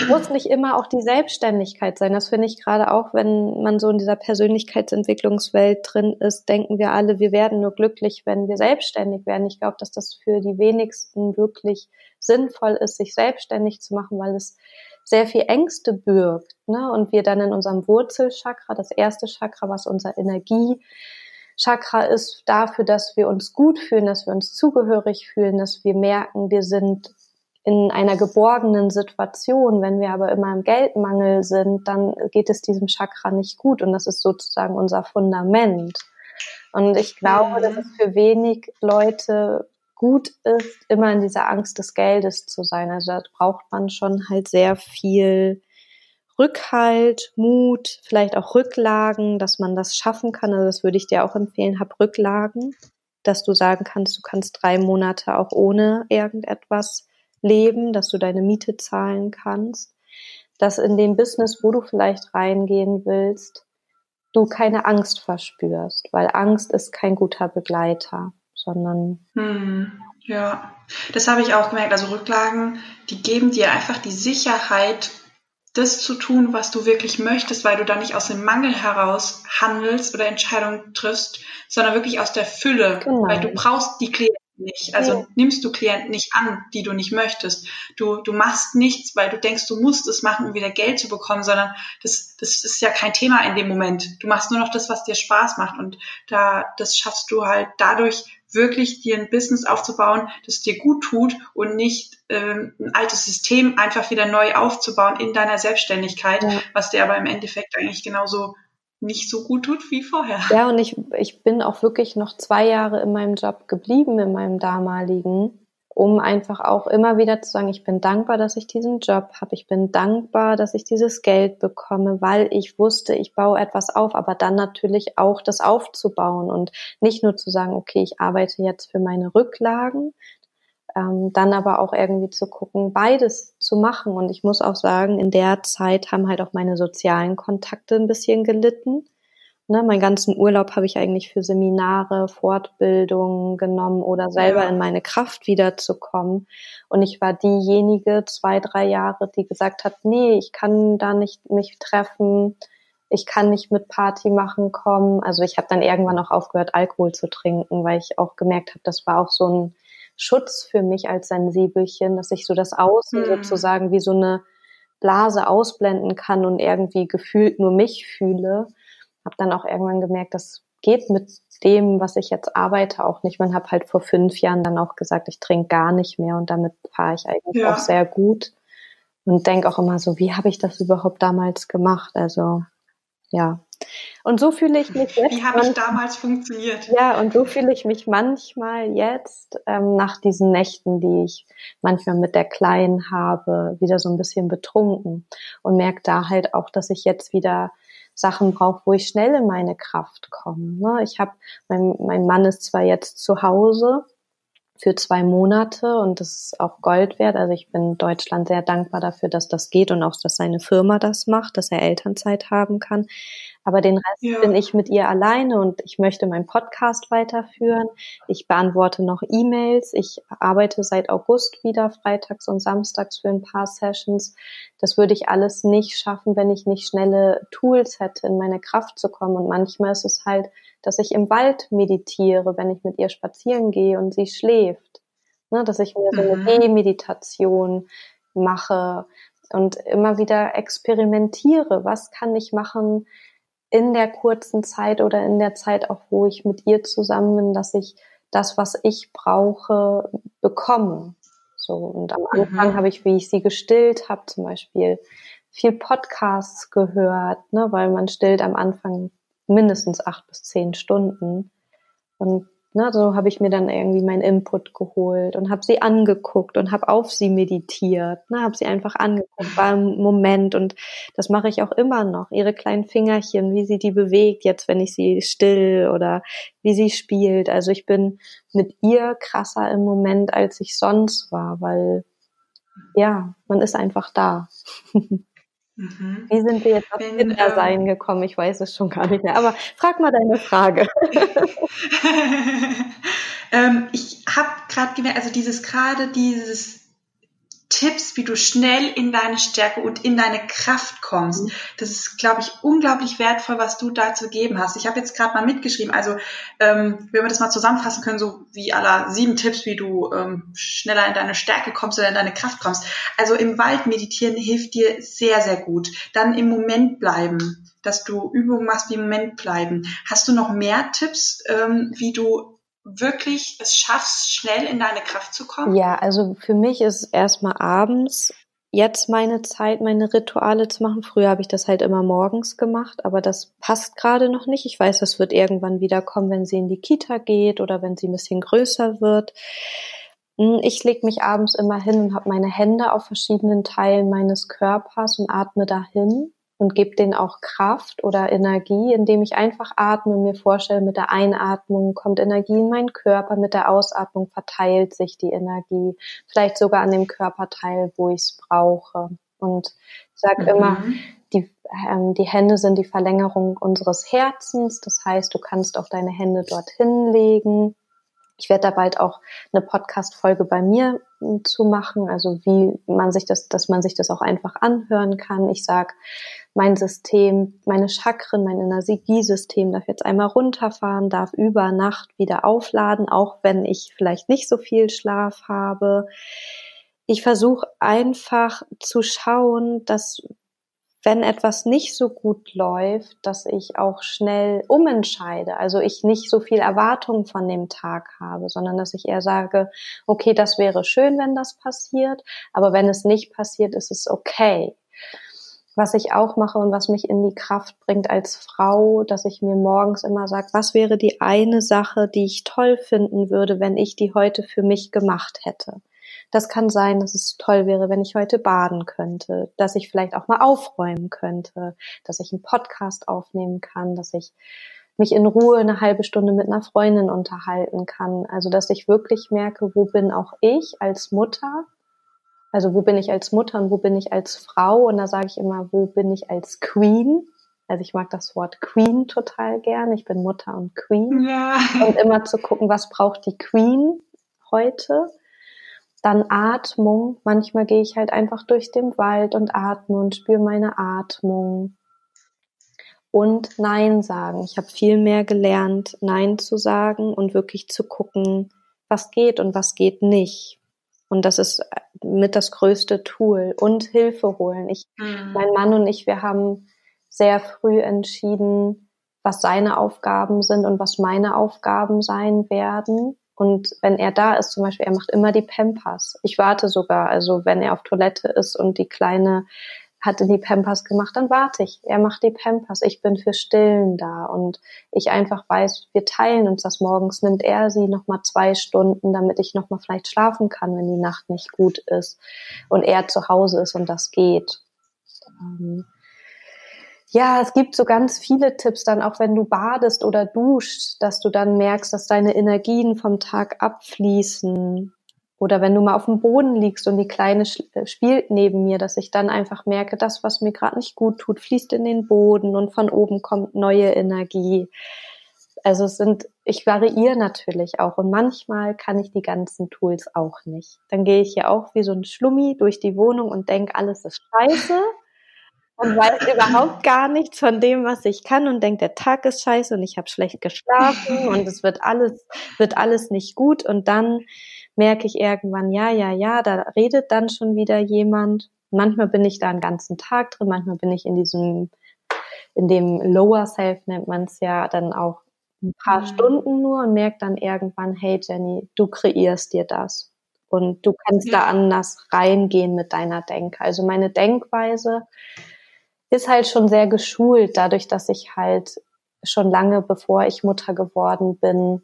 muss nicht immer auch die Selbstständigkeit sein. Das finde ich gerade auch, wenn man so in dieser Persönlichkeitsentwicklungswelt drin ist, denken wir alle, wir werden nur glücklich, wenn wir selbstständig werden. Ich glaube, dass das für die wenigsten wirklich sinnvoll ist, sich selbstständig zu machen, weil es sehr viel Ängste birgt. Ne? Und wir dann in unserem Wurzelchakra, das erste Chakra, was unser Energie Chakra ist dafür, dass wir uns gut fühlen, dass wir uns zugehörig fühlen, dass wir merken, wir sind in einer geborgenen Situation. Wenn wir aber immer im Geldmangel sind, dann geht es diesem Chakra nicht gut und das ist sozusagen unser Fundament. Und ich glaube, dass es für wenig Leute gut ist, immer in dieser Angst des Geldes zu sein. Also da braucht man schon halt sehr viel Rückhalt, Mut, vielleicht auch Rücklagen, dass man das schaffen kann. Also das würde ich dir auch empfehlen, hab Rücklagen, dass du sagen kannst, du kannst drei Monate auch ohne irgendetwas leben, dass du deine Miete zahlen kannst, dass in dem Business, wo du vielleicht reingehen willst, du keine Angst verspürst, weil Angst ist kein guter Begleiter, sondern hm, ja, das habe ich auch gemerkt. Also Rücklagen, die geben dir einfach die Sicherheit, das zu tun, was du wirklich möchtest, weil du da nicht aus dem Mangel heraus handelst oder Entscheidungen triffst, sondern wirklich aus der Fülle, genau. weil du brauchst die Klienten nicht. Also ja. nimmst du Klienten nicht an, die du nicht möchtest. Du, du machst nichts, weil du denkst, du musst es machen, um wieder Geld zu bekommen, sondern das, das ist ja kein Thema in dem Moment. Du machst nur noch das, was dir Spaß macht und da, das schaffst du halt dadurch wirklich dir ein Business aufzubauen, das dir gut tut und nicht ähm, ein altes System einfach wieder neu aufzubauen in deiner Selbstständigkeit, ja. was dir aber im Endeffekt eigentlich genauso nicht so gut tut wie vorher. Ja, und ich, ich bin auch wirklich noch zwei Jahre in meinem Job geblieben, in meinem damaligen, um einfach auch immer wieder zu sagen, ich bin dankbar, dass ich diesen Job habe, ich bin dankbar, dass ich dieses Geld bekomme, weil ich wusste, ich baue etwas auf, aber dann natürlich auch das aufzubauen und nicht nur zu sagen, okay, ich arbeite jetzt für meine Rücklagen, ähm, dann aber auch irgendwie zu gucken, beides zu machen. Und ich muss auch sagen, in der Zeit haben halt auch meine sozialen Kontakte ein bisschen gelitten. Ne, meinen ganzen Urlaub habe ich eigentlich für Seminare, Fortbildungen genommen oder selber in meine Kraft wiederzukommen. Und ich war diejenige zwei, drei Jahre, die gesagt hat, nee, ich kann da nicht mich treffen, ich kann nicht mit Party machen kommen. Also ich habe dann irgendwann auch aufgehört, Alkohol zu trinken, weil ich auch gemerkt habe, das war auch so ein Schutz für mich als Sensibelchen, dass ich so das Außen mhm. sozusagen wie so eine Blase ausblenden kann und irgendwie gefühlt nur mich fühle. Habe dann auch irgendwann gemerkt, das geht mit dem, was ich jetzt arbeite, auch nicht. Man habe halt vor fünf Jahren dann auch gesagt, ich trinke gar nicht mehr und damit fahre ich eigentlich ja. auch sehr gut und denke auch immer so, wie habe ich das überhaupt damals gemacht? Also ja, und so fühle ich mich jetzt. Wie habe ich damals funktioniert? Ja, und so fühle ich mich manchmal jetzt ähm, nach diesen Nächten, die ich manchmal mit der Kleinen habe, wieder so ein bisschen betrunken und merke da halt auch, dass ich jetzt wieder Sachen brauche, wo ich schnell in meine Kraft komme. Ne? Ich habe, mein, mein Mann ist zwar jetzt zu Hause, für zwei Monate und das ist auch Gold wert. Also ich bin Deutschland sehr dankbar dafür, dass das geht und auch, dass seine Firma das macht, dass er Elternzeit haben kann. Aber den Rest ja. bin ich mit ihr alleine und ich möchte meinen Podcast weiterführen. Ich beantworte noch E-Mails. Ich arbeite seit August wieder freitags und samstags für ein paar Sessions. Das würde ich alles nicht schaffen, wenn ich nicht schnelle Tools hätte, in meine Kraft zu kommen. Und manchmal ist es halt, dass ich im Wald meditiere, wenn ich mit ihr spazieren gehe und sie schläft. Ne, dass ich mir so eine mhm. meditation mache und immer wieder experimentiere. Was kann ich machen, in der kurzen Zeit oder in der Zeit auch, wo ich mit ihr zusammen bin, dass ich das, was ich brauche, bekomme. So und am Anfang mhm. habe ich, wie ich sie gestillt habe, zum Beispiel viel Podcasts gehört, ne, weil man stillt am Anfang mindestens acht bis zehn Stunden und Ne, so habe ich mir dann irgendwie meinen Input geholt und habe sie angeguckt und habe auf sie meditiert. Ne, habe sie einfach angeguckt, war im Moment und das mache ich auch immer noch. Ihre kleinen Fingerchen, wie sie die bewegt, jetzt wenn ich sie still oder wie sie spielt. Also ich bin mit ihr krasser im Moment, als ich sonst war, weil ja, man ist einfach da. Mhm. Wie sind wir jetzt auf Wenn, Kindersein ähm, gekommen? Ich weiß es schon gar nicht mehr. Aber frag mal deine Frage. ähm, ich habe gerade gemerkt, also dieses gerade dieses Tipps, wie du schnell in deine Stärke und in deine Kraft kommst. Mhm. Das ist, glaube ich, unglaublich wertvoll, was du da zu geben hast. Ich habe jetzt gerade mal mitgeschrieben, also ähm, wenn wir das mal zusammenfassen können, so wie aller sieben Tipps, wie du ähm, schneller in deine Stärke kommst oder in deine Kraft kommst. Also im Wald meditieren hilft dir sehr, sehr gut. Dann im Moment bleiben, dass du Übungen machst, wie im Moment bleiben. Hast du noch mehr Tipps, ähm, wie du wirklich es schaffst, schnell in deine Kraft zu kommen? Ja, also für mich ist erstmal abends jetzt meine Zeit, meine Rituale zu machen. Früher habe ich das halt immer morgens gemacht, aber das passt gerade noch nicht. Ich weiß, das wird irgendwann wieder kommen, wenn sie in die Kita geht oder wenn sie ein bisschen größer wird. Hm, ich lege mich abends immer hin und habe meine Hände auf verschiedenen Teilen meines Körpers und atme dahin und gebe denen auch Kraft oder Energie, indem ich einfach atme und mir vorstelle, mit der Einatmung kommt Energie in meinen Körper, mit der Ausatmung verteilt sich die Energie, vielleicht sogar an dem Körperteil, wo ich es brauche. Und ich sage mhm. immer, die, ähm, die Hände sind die Verlängerung unseres Herzens. Das heißt, du kannst auch deine Hände dorthin legen. Ich werde da bald auch eine Podcast-Folge bei mir hm, zu machen, also wie man sich das, dass man sich das auch einfach anhören kann. Ich sag mein System, meine Chakren, mein Energiesystem darf jetzt einmal runterfahren, darf über Nacht wieder aufladen, auch wenn ich vielleicht nicht so viel Schlaf habe. Ich versuche einfach zu schauen, dass wenn etwas nicht so gut läuft, dass ich auch schnell umentscheide. Also ich nicht so viel Erwartung von dem Tag habe, sondern dass ich eher sage, okay, das wäre schön, wenn das passiert, aber wenn es nicht passiert, ist es okay was ich auch mache und was mich in die Kraft bringt als Frau, dass ich mir morgens immer sage, was wäre die eine Sache, die ich toll finden würde, wenn ich die heute für mich gemacht hätte. Das kann sein, dass es toll wäre, wenn ich heute baden könnte, dass ich vielleicht auch mal aufräumen könnte, dass ich einen Podcast aufnehmen kann, dass ich mich in Ruhe eine halbe Stunde mit einer Freundin unterhalten kann. Also, dass ich wirklich merke, wo bin auch ich als Mutter also wo bin ich als Mutter und wo bin ich als Frau? Und da sage ich immer, wo bin ich als Queen? Also ich mag das Wort Queen total gern. Ich bin Mutter und Queen. Ja. Und immer zu gucken, was braucht die Queen heute? Dann Atmung. Manchmal gehe ich halt einfach durch den Wald und atme und spüre meine Atmung. Und Nein sagen. Ich habe viel mehr gelernt, Nein zu sagen und wirklich zu gucken, was geht und was geht nicht. Und das ist mit das größte Tool und Hilfe holen. Ich, mhm. mein Mann und ich, wir haben sehr früh entschieden, was seine Aufgaben sind und was meine Aufgaben sein werden. Und wenn er da ist, zum Beispiel, er macht immer die Pampers. Ich warte sogar, also wenn er auf Toilette ist und die Kleine hatte die Pampers gemacht, dann warte ich. Er macht die Pampers. Ich bin für Stillen da und ich einfach weiß, wir teilen uns das morgens. Nimmt er sie noch mal zwei Stunden, damit ich noch mal vielleicht schlafen kann, wenn die Nacht nicht gut ist und er zu Hause ist und das geht. Ähm, ja, es gibt so ganz viele Tipps dann, auch wenn du badest oder duscht, dass du dann merkst, dass deine Energien vom Tag abfließen oder wenn du mal auf dem Boden liegst und die Kleine äh, spielt neben mir, dass ich dann einfach merke, das, was mir gerade nicht gut tut, fließt in den Boden und von oben kommt neue Energie. Also es sind, ich variiere natürlich auch und manchmal kann ich die ganzen Tools auch nicht. Dann gehe ich ja auch wie so ein Schlummi durch die Wohnung und denke, alles ist scheiße und weiß überhaupt gar nichts von dem, was ich kann und denke, der Tag ist scheiße und ich habe schlecht geschlafen und es wird alles, wird alles nicht gut und dann merke ich irgendwann, ja, ja, ja, da redet dann schon wieder jemand. Manchmal bin ich da einen ganzen Tag drin, manchmal bin ich in diesem, in dem Lower Self nennt man es ja dann auch ein paar mhm. Stunden nur und merke dann irgendwann, hey Jenny, du kreierst dir das. und du kannst ja. da anders reingehen mit deiner Denke. Also meine Denkweise ist halt schon sehr geschult, dadurch, dass ich halt schon lange bevor ich Mutter geworden bin,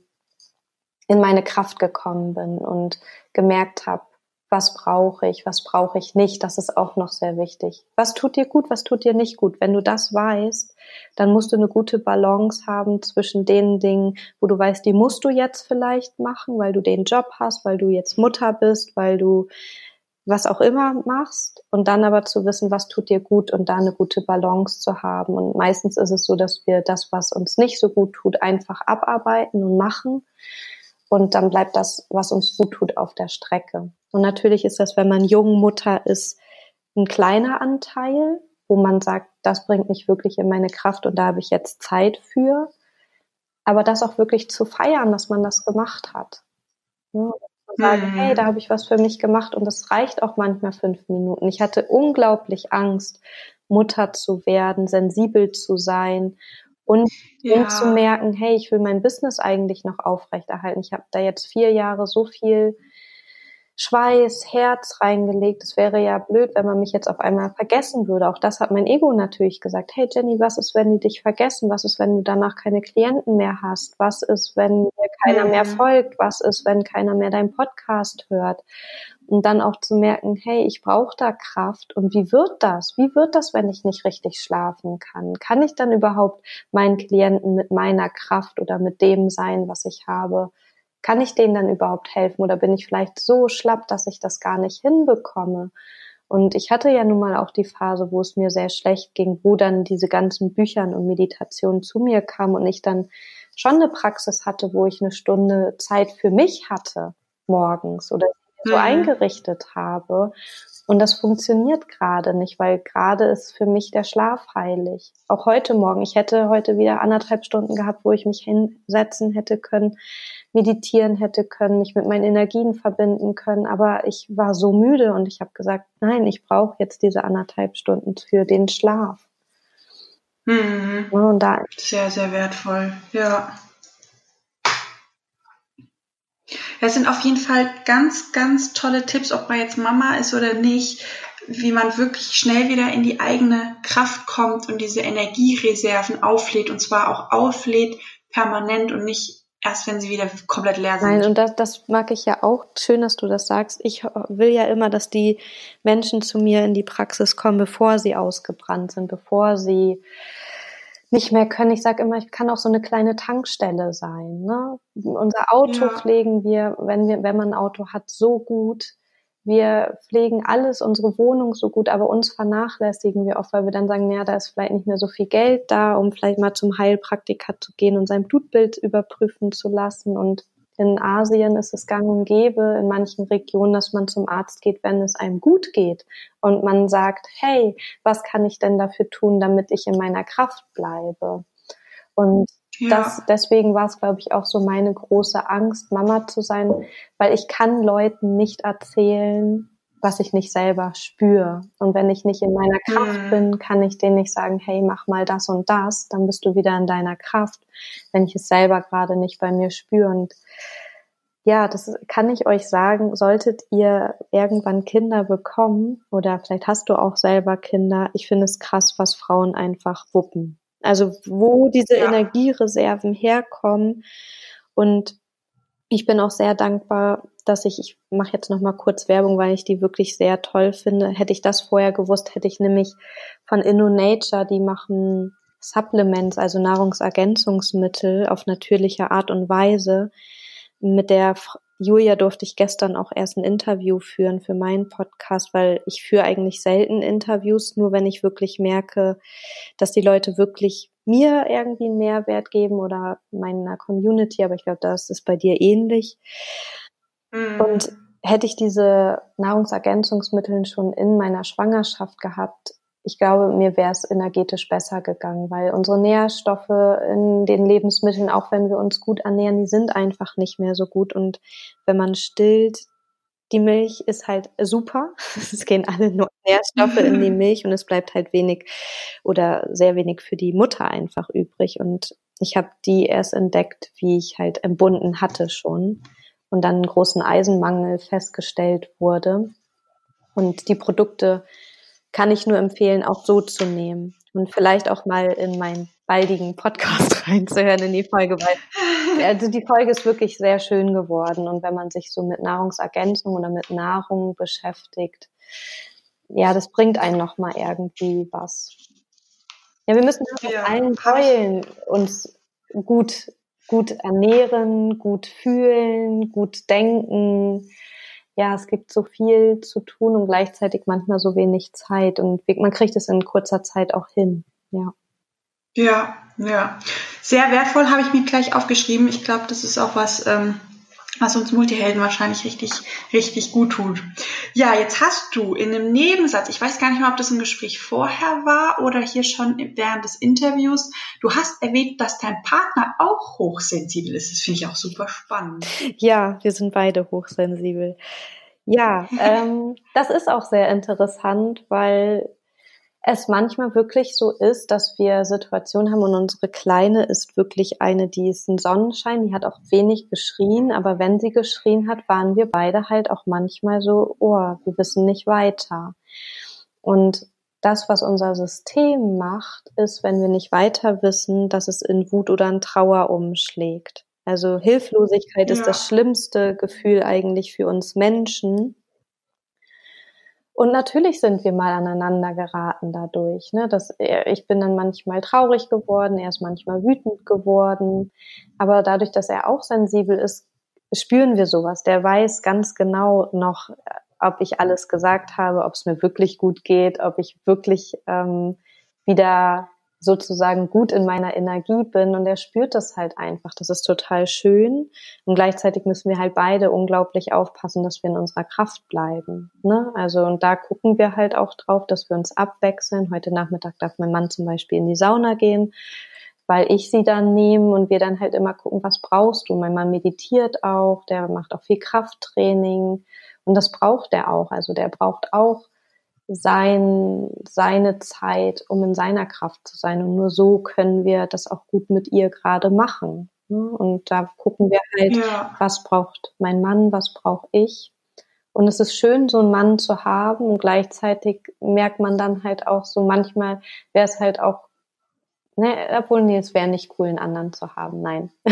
in meine Kraft gekommen bin und gemerkt habe, was brauche ich, was brauche ich nicht, das ist auch noch sehr wichtig. Was tut dir gut, was tut dir nicht gut? Wenn du das weißt, dann musst du eine gute Balance haben zwischen den Dingen, wo du weißt, die musst du jetzt vielleicht machen, weil du den Job hast, weil du jetzt Mutter bist, weil du was auch immer machst und dann aber zu wissen, was tut dir gut und da eine gute Balance zu haben. Und meistens ist es so, dass wir das, was uns nicht so gut tut, einfach abarbeiten und machen und dann bleibt das, was uns gut tut, auf der Strecke. Und natürlich ist das, wenn man jung Mutter ist, ein kleiner Anteil, wo man sagt, das bringt mich wirklich in meine Kraft und da habe ich jetzt Zeit für. Aber das auch wirklich zu feiern, dass man das gemacht hat. Sagen, mhm. hey, da habe ich was für mich gemacht und das reicht auch manchmal fünf Minuten. Ich hatte unglaublich Angst, Mutter zu werden, sensibel zu sein und, ja. zu merken, hey, ich will mein Business eigentlich noch aufrechterhalten. Ich habe da jetzt vier Jahre so viel Schweiß, Herz reingelegt. Es wäre ja blöd, wenn man mich jetzt auf einmal vergessen würde. Auch das hat mein Ego natürlich gesagt. Hey Jenny, was ist, wenn die dich vergessen? Was ist, wenn du danach keine Klienten mehr hast? Was ist, wenn dir keiner mhm. mehr folgt? Was ist, wenn keiner mehr deinen Podcast hört? Und dann auch zu merken, hey, ich brauche da Kraft. Und wie wird das? Wie wird das, wenn ich nicht richtig schlafen kann? Kann ich dann überhaupt meinen Klienten mit meiner Kraft oder mit dem sein, was ich habe? Kann ich denen dann überhaupt helfen oder bin ich vielleicht so schlapp, dass ich das gar nicht hinbekomme? Und ich hatte ja nun mal auch die Phase, wo es mir sehr schlecht ging, wo dann diese ganzen Büchern und Meditationen zu mir kamen und ich dann schon eine Praxis hatte, wo ich eine Stunde Zeit für mich hatte morgens oder so mhm. eingerichtet habe. Und das funktioniert gerade nicht, weil gerade ist für mich der Schlaf heilig. Auch heute Morgen. Ich hätte heute wieder anderthalb Stunden gehabt, wo ich mich hinsetzen hätte können, meditieren hätte können, mich mit meinen Energien verbinden können. Aber ich war so müde und ich habe gesagt, nein, ich brauche jetzt diese anderthalb Stunden für den Schlaf. Mhm. Und da sehr, sehr wertvoll. Ja. Das sind auf jeden Fall ganz, ganz tolle Tipps, ob man jetzt Mama ist oder nicht, wie man wirklich schnell wieder in die eigene Kraft kommt und diese Energiereserven auflädt und zwar auch auflädt permanent und nicht erst wenn sie wieder komplett leer sind. Nein, und das, das mag ich ja auch. Schön, dass du das sagst. Ich will ja immer, dass die Menschen zu mir in die Praxis kommen, bevor sie ausgebrannt sind, bevor sie nicht mehr können. Ich sage immer, ich kann auch so eine kleine Tankstelle sein. Ne? Unser Auto ja. pflegen wir, wenn wir, wenn man ein Auto hat, so gut, wir pflegen alles, unsere Wohnung so gut, aber uns vernachlässigen wir oft, weil wir dann sagen, ja, da ist vielleicht nicht mehr so viel Geld da, um vielleicht mal zum Heilpraktiker zu gehen und sein Blutbild überprüfen zu lassen. Und in Asien ist es gang und gäbe, in manchen Regionen, dass man zum Arzt geht, wenn es einem gut geht. Und man sagt, hey, was kann ich denn dafür tun, damit ich in meiner Kraft bleibe? Und ja. Das, deswegen war es, glaube ich, auch so meine große Angst, Mama zu sein, weil ich kann Leuten nicht erzählen, was ich nicht selber spüre. Und wenn ich nicht in meiner Kraft mhm. bin, kann ich denen nicht sagen, hey, mach mal das und das, dann bist du wieder in deiner Kraft, wenn ich es selber gerade nicht bei mir spüre. Und ja, das kann ich euch sagen, solltet ihr irgendwann Kinder bekommen oder vielleicht hast du auch selber Kinder, ich finde es krass, was Frauen einfach wuppen. Also wo diese ja. Energiereserven herkommen. Und ich bin auch sehr dankbar, dass ich, ich mache jetzt noch mal kurz Werbung, weil ich die wirklich sehr toll finde. Hätte ich das vorher gewusst, hätte ich nämlich von InnoNature, die machen Supplements, also Nahrungsergänzungsmittel auf natürliche Art und Weise. Mit der Julia durfte ich gestern auch erst ein Interview führen für meinen Podcast, weil ich führe eigentlich selten Interviews, nur wenn ich wirklich merke, dass die Leute wirklich mir irgendwie einen Mehrwert geben oder meiner Community, aber ich glaube, das ist bei dir ähnlich. Mhm. Und hätte ich diese Nahrungsergänzungsmittel schon in meiner Schwangerschaft gehabt, ich glaube, mir wäre es energetisch besser gegangen, weil unsere Nährstoffe in den Lebensmitteln, auch wenn wir uns gut ernähren, die sind einfach nicht mehr so gut. Und wenn man stillt, die Milch ist halt super. Es gehen alle nur Nährstoffe in die Milch und es bleibt halt wenig oder sehr wenig für die Mutter einfach übrig. Und ich habe die erst entdeckt, wie ich halt entbunden hatte schon. Und dann einen großen Eisenmangel festgestellt wurde. Und die Produkte kann ich nur empfehlen, auch so zu nehmen und vielleicht auch mal in meinen baldigen Podcast reinzuhören in die Folge, weil also die Folge ist wirklich sehr schön geworden und wenn man sich so mit Nahrungsergänzung oder mit Nahrung beschäftigt, ja, das bringt einen noch mal irgendwie was. Ja, wir müssen ja, allen Säulen uns gut gut ernähren, gut fühlen, gut denken. Ja, es gibt so viel zu tun und gleichzeitig manchmal so wenig Zeit und man kriegt es in kurzer Zeit auch hin. Ja. Ja, ja. Sehr wertvoll habe ich mir gleich aufgeschrieben. Ich glaube, das ist auch was, ähm, was uns Multihelden wahrscheinlich richtig, richtig gut tut. Ja, jetzt hast du in einem Nebensatz, ich weiß gar nicht mehr, ob das ein Gespräch vorher war oder hier schon während des Interviews, du hast erwähnt, dass dein Partner auch hochsensibel ist. Das finde ich auch super spannend. Ja, wir sind beide hochsensibel. Ja, ähm, das ist auch sehr interessant, weil es manchmal wirklich so ist, dass wir Situationen haben und unsere Kleine ist wirklich eine, die ist ein Sonnenschein, die hat auch wenig geschrien, aber wenn sie geschrien hat, waren wir beide halt auch manchmal so, oh, wir wissen nicht weiter. Und das, was unser System macht, ist, wenn wir nicht weiter wissen, dass es in Wut oder in Trauer umschlägt. Also Hilflosigkeit ja. ist das schlimmste Gefühl eigentlich für uns Menschen. Und natürlich sind wir mal aneinander geraten dadurch. Ne? Das, ich bin dann manchmal traurig geworden, er ist manchmal wütend geworden. Aber dadurch, dass er auch sensibel ist, spüren wir sowas. Der weiß ganz genau noch, ob ich alles gesagt habe, ob es mir wirklich gut geht, ob ich wirklich ähm, wieder sozusagen gut in meiner Energie bin und er spürt das halt einfach. Das ist total schön und gleichzeitig müssen wir halt beide unglaublich aufpassen, dass wir in unserer Kraft bleiben. Ne? Also und da gucken wir halt auch drauf, dass wir uns abwechseln. Heute Nachmittag darf mein Mann zum Beispiel in die Sauna gehen, weil ich sie dann nehme und wir dann halt immer gucken, was brauchst du. Mein Mann meditiert auch, der macht auch viel Krafttraining und das braucht er auch. Also der braucht auch sein, seine Zeit, um in seiner Kraft zu sein. Und nur so können wir das auch gut mit ihr gerade machen. Ne? Und da gucken wir halt, ja. was braucht mein Mann, was brauche ich. Und es ist schön, so einen Mann zu haben und gleichzeitig merkt man dann halt auch so, manchmal wäre es halt auch Ne, obwohl, nee, es wäre nicht cool, einen anderen zu haben. Nein.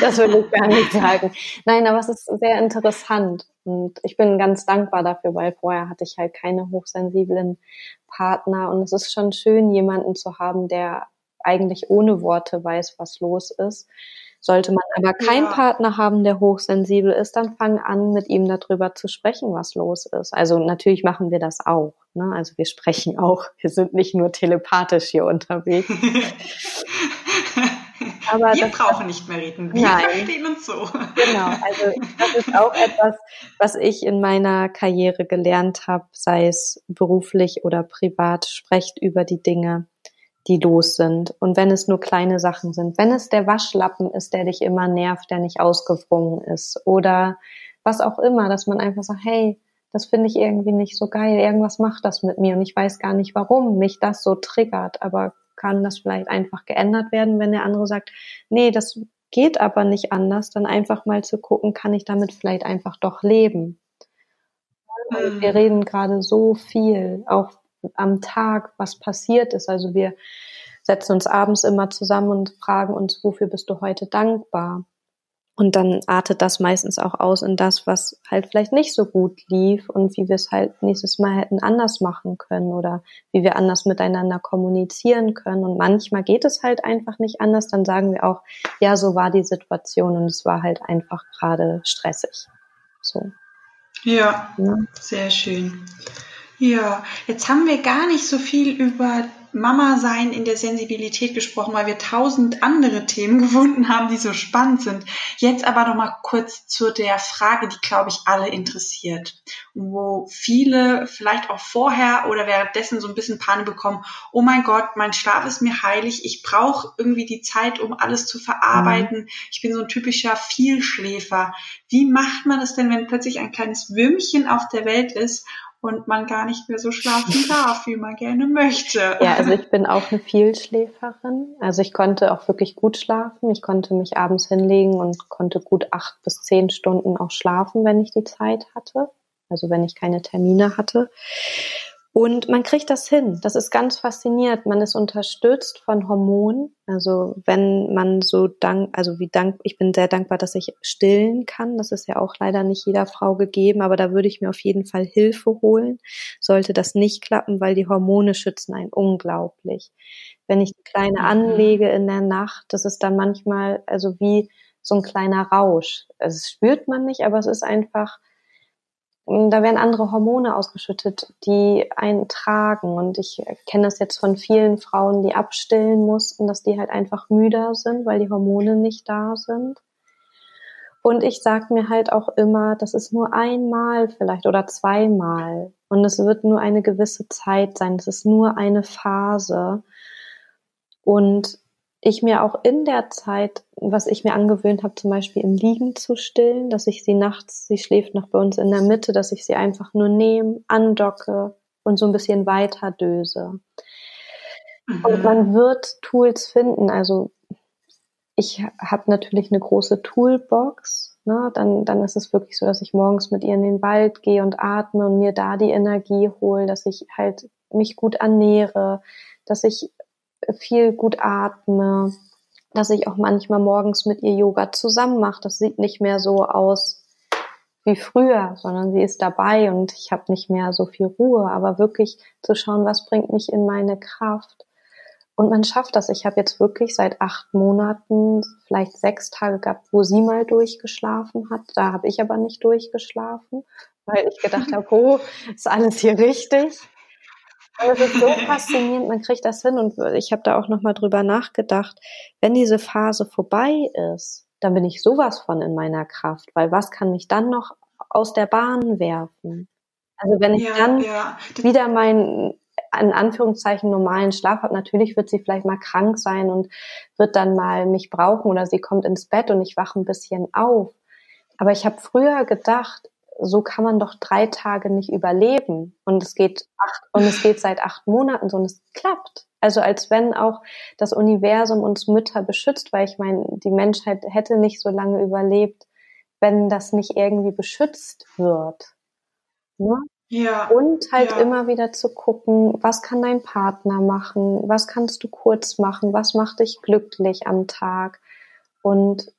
das würde ich gar nicht sagen. Nein, aber es ist sehr interessant. Und ich bin ganz dankbar dafür, weil vorher hatte ich halt keine hochsensiblen Partner. Und es ist schon schön, jemanden zu haben, der eigentlich ohne Worte weiß, was los ist. Sollte man aber keinen ja. Partner haben, der hochsensibel ist, dann fang an, mit ihm darüber zu sprechen, was los ist. Also natürlich machen wir das auch. Ne? Also wir sprechen auch. Wir sind nicht nur telepathisch hier unterwegs. aber wir brauchen nicht mehr reden. Wir nein. verstehen uns so. Genau. Also das ist auch etwas, was ich in meiner Karriere gelernt habe, sei es beruflich oder privat. Sprecht über die Dinge die los sind. Und wenn es nur kleine Sachen sind, wenn es der Waschlappen ist, der dich immer nervt, der nicht ausgewrungen ist oder was auch immer, dass man einfach sagt, hey, das finde ich irgendwie nicht so geil, irgendwas macht das mit mir und ich weiß gar nicht, warum mich das so triggert, aber kann das vielleicht einfach geändert werden, wenn der andere sagt, nee, das geht aber nicht anders, dann einfach mal zu gucken, kann ich damit vielleicht einfach doch leben. Mhm. Wir reden gerade so viel, auch am Tag, was passiert ist. Also wir setzen uns abends immer zusammen und fragen uns, wofür bist du heute dankbar? Und dann artet das meistens auch aus in das, was halt vielleicht nicht so gut lief und wie wir es halt nächstes Mal hätten anders machen können oder wie wir anders miteinander kommunizieren können. Und manchmal geht es halt einfach nicht anders. Dann sagen wir auch, ja, so war die Situation und es war halt einfach gerade stressig. So. Ja, ja, sehr schön. Ja, jetzt haben wir gar nicht so viel über Mama sein in der Sensibilität gesprochen, weil wir tausend andere Themen gefunden haben, die so spannend sind. Jetzt aber noch mal kurz zu der Frage, die glaube ich alle interessiert, wo viele vielleicht auch vorher oder währenddessen so ein bisschen Panik bekommen. Oh mein Gott, mein Schlaf ist mir heilig. Ich brauche irgendwie die Zeit, um alles zu verarbeiten. Mhm. Ich bin so ein typischer Vielschläfer. Wie macht man das denn, wenn plötzlich ein kleines Würmchen auf der Welt ist und man gar nicht mehr so schlafen darf, wie man gerne möchte. Ja, also ich bin auch eine Vielschläferin. Also ich konnte auch wirklich gut schlafen. Ich konnte mich abends hinlegen und konnte gut acht bis zehn Stunden auch schlafen, wenn ich die Zeit hatte. Also wenn ich keine Termine hatte. Und man kriegt das hin. Das ist ganz faszinierend. Man ist unterstützt von Hormonen. Also wenn man so dank, also wie dank, ich bin sehr dankbar, dass ich stillen kann. Das ist ja auch leider nicht jeder Frau gegeben, aber da würde ich mir auf jeden Fall Hilfe holen. Sollte das nicht klappen, weil die Hormone schützen einen unglaublich. Wenn ich Kleine mhm. anlege in der Nacht, das ist dann manchmal also wie so ein kleiner Rausch. Also es spürt man nicht, aber es ist einfach, da werden andere Hormone ausgeschüttet, die einen tragen. Und ich kenne das jetzt von vielen Frauen, die abstillen mussten, dass die halt einfach müder sind, weil die Hormone nicht da sind. Und ich sag mir halt auch immer, das ist nur einmal vielleicht oder zweimal. Und es wird nur eine gewisse Zeit sein. Es ist nur eine Phase. Und ich mir auch in der Zeit, was ich mir angewöhnt habe, zum Beispiel im Liegen zu stillen, dass ich sie nachts, sie schläft noch bei uns in der Mitte, dass ich sie einfach nur nehme, andocke und so ein bisschen weiter döse. Mhm. Und man wird Tools finden. Also ich habe natürlich eine große Toolbox. Ne? Dann, dann ist es wirklich so, dass ich morgens mit ihr in den Wald gehe und atme und mir da die Energie hole, dass ich halt mich gut ernähre, dass ich viel gut atme, dass ich auch manchmal morgens mit ihr Yoga zusammen mache. Das sieht nicht mehr so aus wie früher, sondern sie ist dabei und ich habe nicht mehr so viel Ruhe, aber wirklich zu schauen, was bringt mich in meine Kraft. Und man schafft das. Ich habe jetzt wirklich seit acht Monaten vielleicht sechs Tage gehabt, wo sie mal durchgeschlafen hat. Da habe ich aber nicht durchgeschlafen, weil ich gedacht habe, oh, ist alles hier richtig. Es ist so faszinierend, man kriegt das hin und ich habe da auch nochmal drüber nachgedacht, wenn diese Phase vorbei ist, dann bin ich sowas von in meiner Kraft, weil was kann mich dann noch aus der Bahn werfen? Also wenn ich ja, dann ja. wieder meinen in Anführungszeichen normalen Schlaf habe, natürlich wird sie vielleicht mal krank sein und wird dann mal mich brauchen oder sie kommt ins Bett und ich wache ein bisschen auf. Aber ich habe früher gedacht, so kann man doch drei Tage nicht überleben. Und es geht acht, und es geht seit acht Monaten so und es klappt. Also als wenn auch das Universum uns Mütter beschützt, weil ich meine, die Menschheit hätte nicht so lange überlebt, wenn das nicht irgendwie beschützt wird. Ne? Ja. Und halt ja. immer wieder zu gucken, was kann dein Partner machen, was kannst du kurz machen, was macht dich glücklich am Tag. Und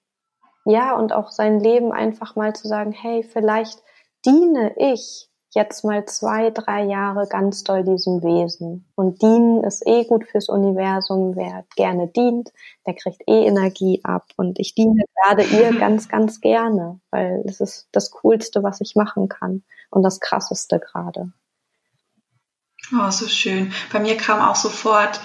ja, und auch sein Leben einfach mal zu sagen, hey, vielleicht diene ich jetzt mal zwei, drei Jahre ganz doll diesem Wesen. Und dienen ist eh gut fürs Universum. Wer gerne dient, der kriegt eh Energie ab. Und ich diene gerade ihr ganz, ganz gerne, weil es ist das Coolste, was ich machen kann. Und das Krasseste gerade. Oh, so schön. Bei mir kam auch sofort,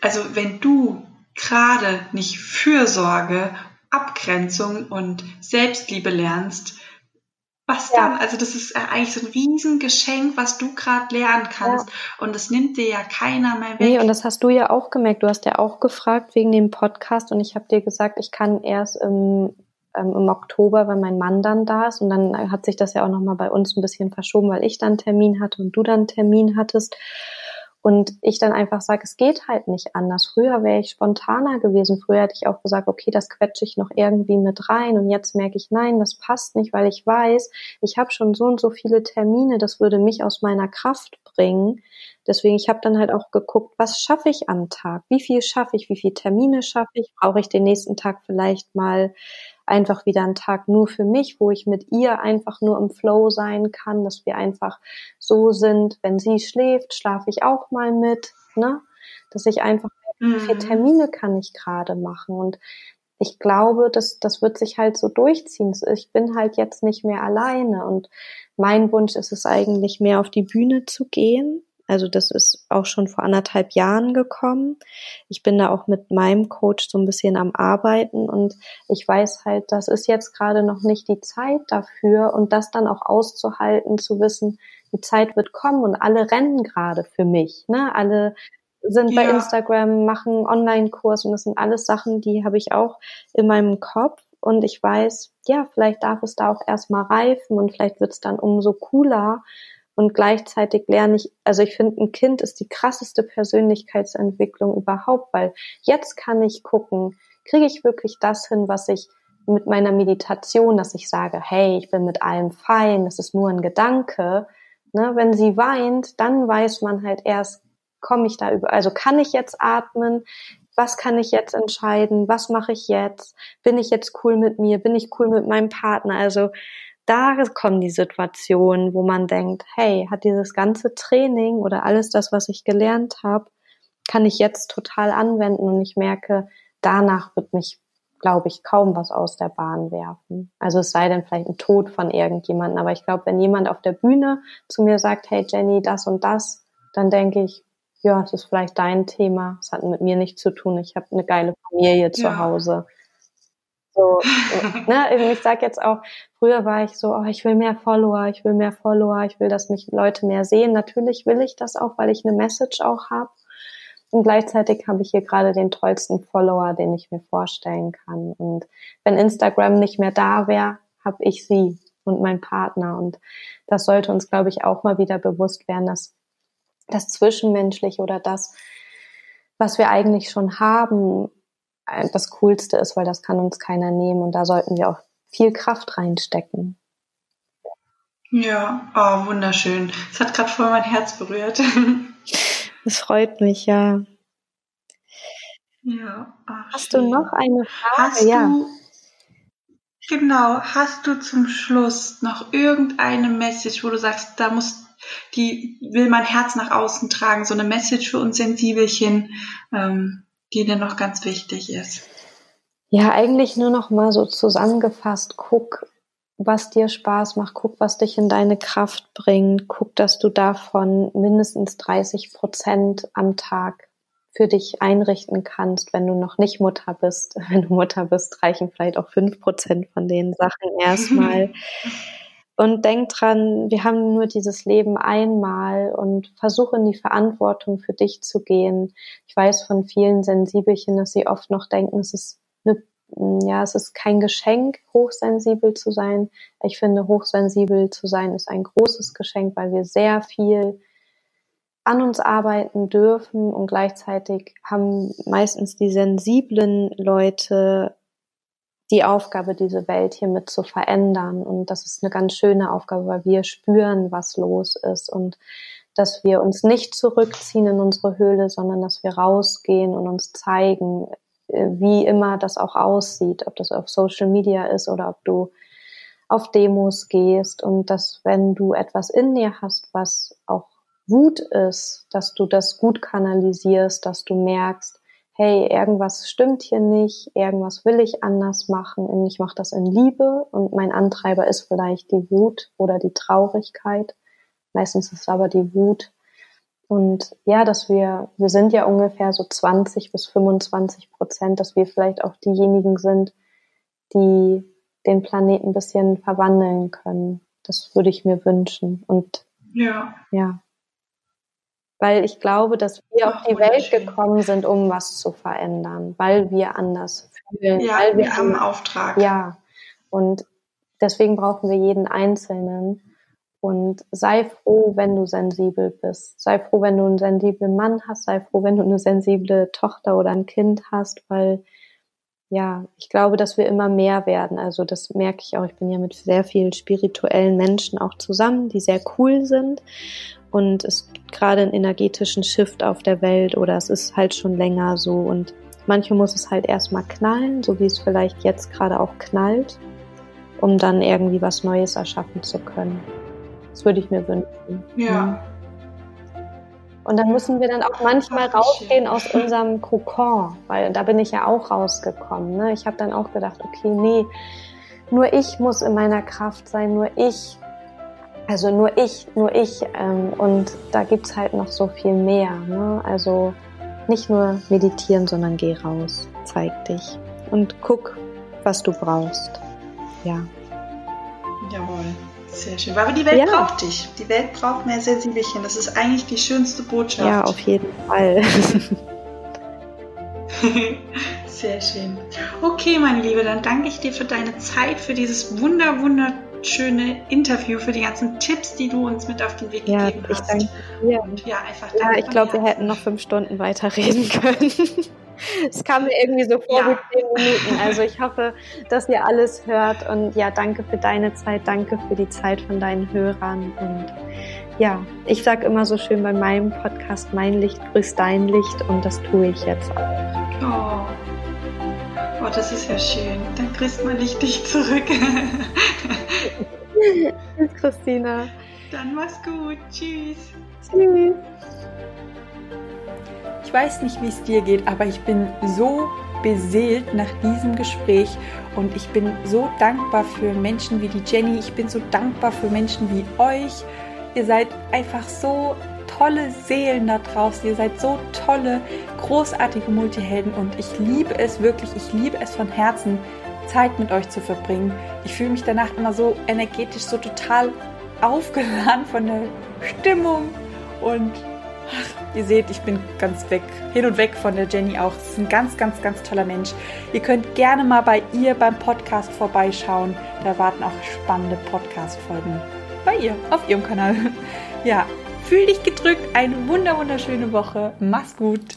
also wenn du gerade nicht Fürsorge, Abgrenzung und Selbstliebe lernst, was ja. dann? Also das ist äh, eigentlich so ein Riesengeschenk, was du gerade lernen kannst. Ja. Und das nimmt dir ja keiner mehr weg. Nee, und das hast du ja auch gemerkt. Du hast ja auch gefragt wegen dem Podcast und ich habe dir gesagt, ich kann erst im, ähm, im Oktober, wenn mein Mann dann da ist. Und dann hat sich das ja auch nochmal bei uns ein bisschen verschoben, weil ich dann Termin hatte und du dann Termin hattest. Und ich dann einfach sage, es geht halt nicht anders. Früher wäre ich spontaner gewesen. Früher hätte ich auch gesagt, okay, das quetsche ich noch irgendwie mit rein. Und jetzt merke ich, nein, das passt nicht, weil ich weiß, ich habe schon so und so viele Termine, das würde mich aus meiner Kraft bringen. Deswegen, ich habe dann halt auch geguckt, was schaffe ich am Tag? Wie viel schaffe ich? Wie viele Termine schaffe ich? Brauche ich den nächsten Tag vielleicht mal einfach wieder ein Tag nur für mich, wo ich mit ihr einfach nur im Flow sein kann, dass wir einfach so sind, wenn sie schläft, schlafe ich auch mal mit, ne? Dass ich einfach, mhm. wie viele. Termine kann ich gerade machen und ich glaube, das, das wird sich halt so durchziehen. Ich bin halt jetzt nicht mehr alleine und mein Wunsch ist es eigentlich mehr auf die Bühne zu gehen also das ist auch schon vor anderthalb Jahren gekommen. Ich bin da auch mit meinem Coach so ein bisschen am Arbeiten und ich weiß halt, das ist jetzt gerade noch nicht die Zeit dafür und das dann auch auszuhalten, zu wissen, die Zeit wird kommen und alle rennen gerade für mich. Ne? Alle sind ja. bei Instagram, machen Online-Kurs und das sind alles Sachen, die habe ich auch in meinem Kopf und ich weiß, ja, vielleicht darf es da auch erstmal reifen und vielleicht wird es dann umso cooler, Und gleichzeitig lerne ich, also ich finde, ein Kind ist die krasseste Persönlichkeitsentwicklung überhaupt, weil jetzt kann ich gucken, kriege ich wirklich das hin, was ich mit meiner Meditation, dass ich sage, hey, ich bin mit allem fein, es ist nur ein Gedanke. Ne, wenn sie weint, dann weiß man halt erst, komme ich da über, also kann ich jetzt atmen, was kann ich jetzt entscheiden, was mache ich jetzt, bin ich jetzt cool mit mir, bin ich cool mit meinem Partner, also da kommen die Situationen, wo man denkt, hey, hat dieses ganze Training oder alles das, was ich gelernt habe, kann ich jetzt total anwenden und ich merke, danach wird mich, glaube ich, kaum was aus der Bahn werfen. Also es sei denn vielleicht ein Tod von irgendjemandem, aber ich glaube, wenn jemand auf der Bühne zu mir sagt, hey Jenny, das und das, dann denke ich, ja, es ist vielleicht dein Thema. Es hat mit mir nichts zu tun. Ich habe eine geile Familie zu ja. Hause. So, ne, ich sag jetzt auch, früher war ich so, oh, ich will mehr Follower, ich will mehr Follower, ich will, dass mich Leute mehr sehen. Natürlich will ich das auch, weil ich eine Message auch habe. Und gleichzeitig habe ich hier gerade den tollsten Follower, den ich mir vorstellen kann. Und wenn Instagram nicht mehr da wäre, habe ich sie und mein Partner. Und das sollte uns, glaube ich, auch mal wieder bewusst werden, dass das Zwischenmenschliche oder das, was wir eigentlich schon haben, äh, das Coolste ist, weil das kann uns keiner nehmen und da sollten wir auch viel Kraft reinstecken. Ja, oh, wunderschön. Es hat gerade voll mein Herz berührt. Das freut mich, ja. Ja. Ach, hast schön. du noch eine Frage? Hast ja. Du, genau, hast du zum Schluss noch irgendeine Message, wo du sagst, da muss die will mein Herz nach außen tragen, so eine Message für uns Sensibelchen, ähm, die dir noch ganz wichtig ist? Ja, eigentlich nur noch mal so zusammengefasst, guck, was dir Spaß macht, guck, was dich in deine Kraft bringt, guck, dass du davon mindestens 30 Prozent am Tag für dich einrichten kannst, wenn du noch nicht Mutter bist. Wenn du Mutter bist, reichen vielleicht auch fünf Prozent von den Sachen erstmal. Und denk dran, wir haben nur dieses Leben einmal und versuche in die Verantwortung für dich zu gehen. Ich weiß von vielen Sensibelchen, dass sie oft noch denken, es ist ja, es ist kein Geschenk, hochsensibel zu sein. Ich finde, hochsensibel zu sein ist ein großes Geschenk, weil wir sehr viel an uns arbeiten dürfen und gleichzeitig haben meistens die sensiblen Leute die Aufgabe, diese Welt hier mit zu verändern. Und das ist eine ganz schöne Aufgabe, weil wir spüren, was los ist und dass wir uns nicht zurückziehen in unsere Höhle, sondern dass wir rausgehen und uns zeigen, äh, wie immer das auch aussieht, ob das auf Social Media ist oder ob du auf Demos gehst und dass wenn du etwas in dir hast, was auch Wut ist, dass du das gut kanalisierst, dass du merkst, hey, irgendwas stimmt hier nicht, irgendwas will ich anders machen und ich mache das in Liebe und mein Antreiber ist vielleicht die Wut oder die Traurigkeit. Meistens ist es aber die Wut. Und ja, dass wir, wir sind ja ungefähr so 20 bis 25 Prozent, dass wir vielleicht auch diejenigen sind, die den Planeten ein bisschen verwandeln können. Das würde ich mir wünschen. Und ja. ja. Weil ich glaube, dass wir auf die Welt gekommen sind, um was zu verändern, weil wir anders fühlen. Ja, weil wir, wir haben einen Auftrag. Ja. Und deswegen brauchen wir jeden Einzelnen. Und sei froh, wenn du sensibel bist. Sei froh, wenn du einen sensiblen Mann hast. Sei froh, wenn du eine sensible Tochter oder ein Kind hast, weil ja, ich glaube, dass wir immer mehr werden. Also das merke ich auch. Ich bin ja mit sehr vielen spirituellen Menschen auch zusammen, die sehr cool sind und es gibt gerade einen energetischen Shift auf der Welt oder es ist halt schon länger so und manchmal muss es halt erstmal knallen, so wie es vielleicht jetzt gerade auch knallt, um dann irgendwie was Neues erschaffen zu können. Das würde ich mir wünschen. Ja. Und dann müssen wir dann auch manchmal rausgehen aus unserem Kokon, weil da bin ich ja auch rausgekommen. Ne? Ich habe dann auch gedacht, okay, nee, nur ich muss in meiner Kraft sein, nur ich also nur ich, nur ich. Ähm, und da gibt's halt noch so viel mehr. Ne? Also nicht nur meditieren, sondern geh raus, zeig dich und guck, was du brauchst. Ja. Jawohl. Sehr schön. Aber die Welt ja. braucht dich. Die Welt braucht mehr Sensibelchen. Das ist eigentlich die schönste Botschaft. Ja, auf jeden Fall. Sehr schön. Okay, meine Liebe, dann danke ich dir für deine Zeit, für dieses wunder, wunder schöne Interview, für die ganzen Tipps, die du uns mit auf den Weg ja, gegeben hast. Danke dir. Und ja, einfach ja, ich glaube, wir hätten noch fünf Stunden weiterreden können. Es kam mir irgendwie so vor ja. wie zehn Minuten. Also ich hoffe, dass ihr alles hört und ja, danke für deine Zeit, danke für die Zeit von deinen Hörern und ja, ich sage immer so schön bei meinem Podcast, mein Licht grüßt dein Licht und das tue ich jetzt auch. Oh. Oh, das ist ja schön. Dann grüßt mein Licht dich zurück. Tschüss, Christina. Dann mach's gut. Tschüss. Tschüss. Ich weiß nicht, wie es dir geht, aber ich bin so beseelt nach diesem Gespräch und ich bin so dankbar für Menschen wie die Jenny. Ich bin so dankbar für Menschen wie euch. Ihr seid einfach so tolle Seelen da draußen. Ihr seid so tolle, großartige Multihelden und ich liebe es wirklich, ich liebe es von Herzen, Zeit mit euch zu verbringen. Ich fühle mich danach immer so energetisch, so total aufgeladen von der Stimmung und ihr seht, ich bin ganz weg, hin und weg von der Jenny auch. Sie ist ein ganz, ganz, ganz toller Mensch. Ihr könnt gerne mal bei ihr beim Podcast vorbeischauen. Da warten auch spannende Podcast-Folgen bei ihr auf ihrem Kanal. Ja, fühl dich gedrückt. Eine wunder wunderschöne Woche. Mach's gut.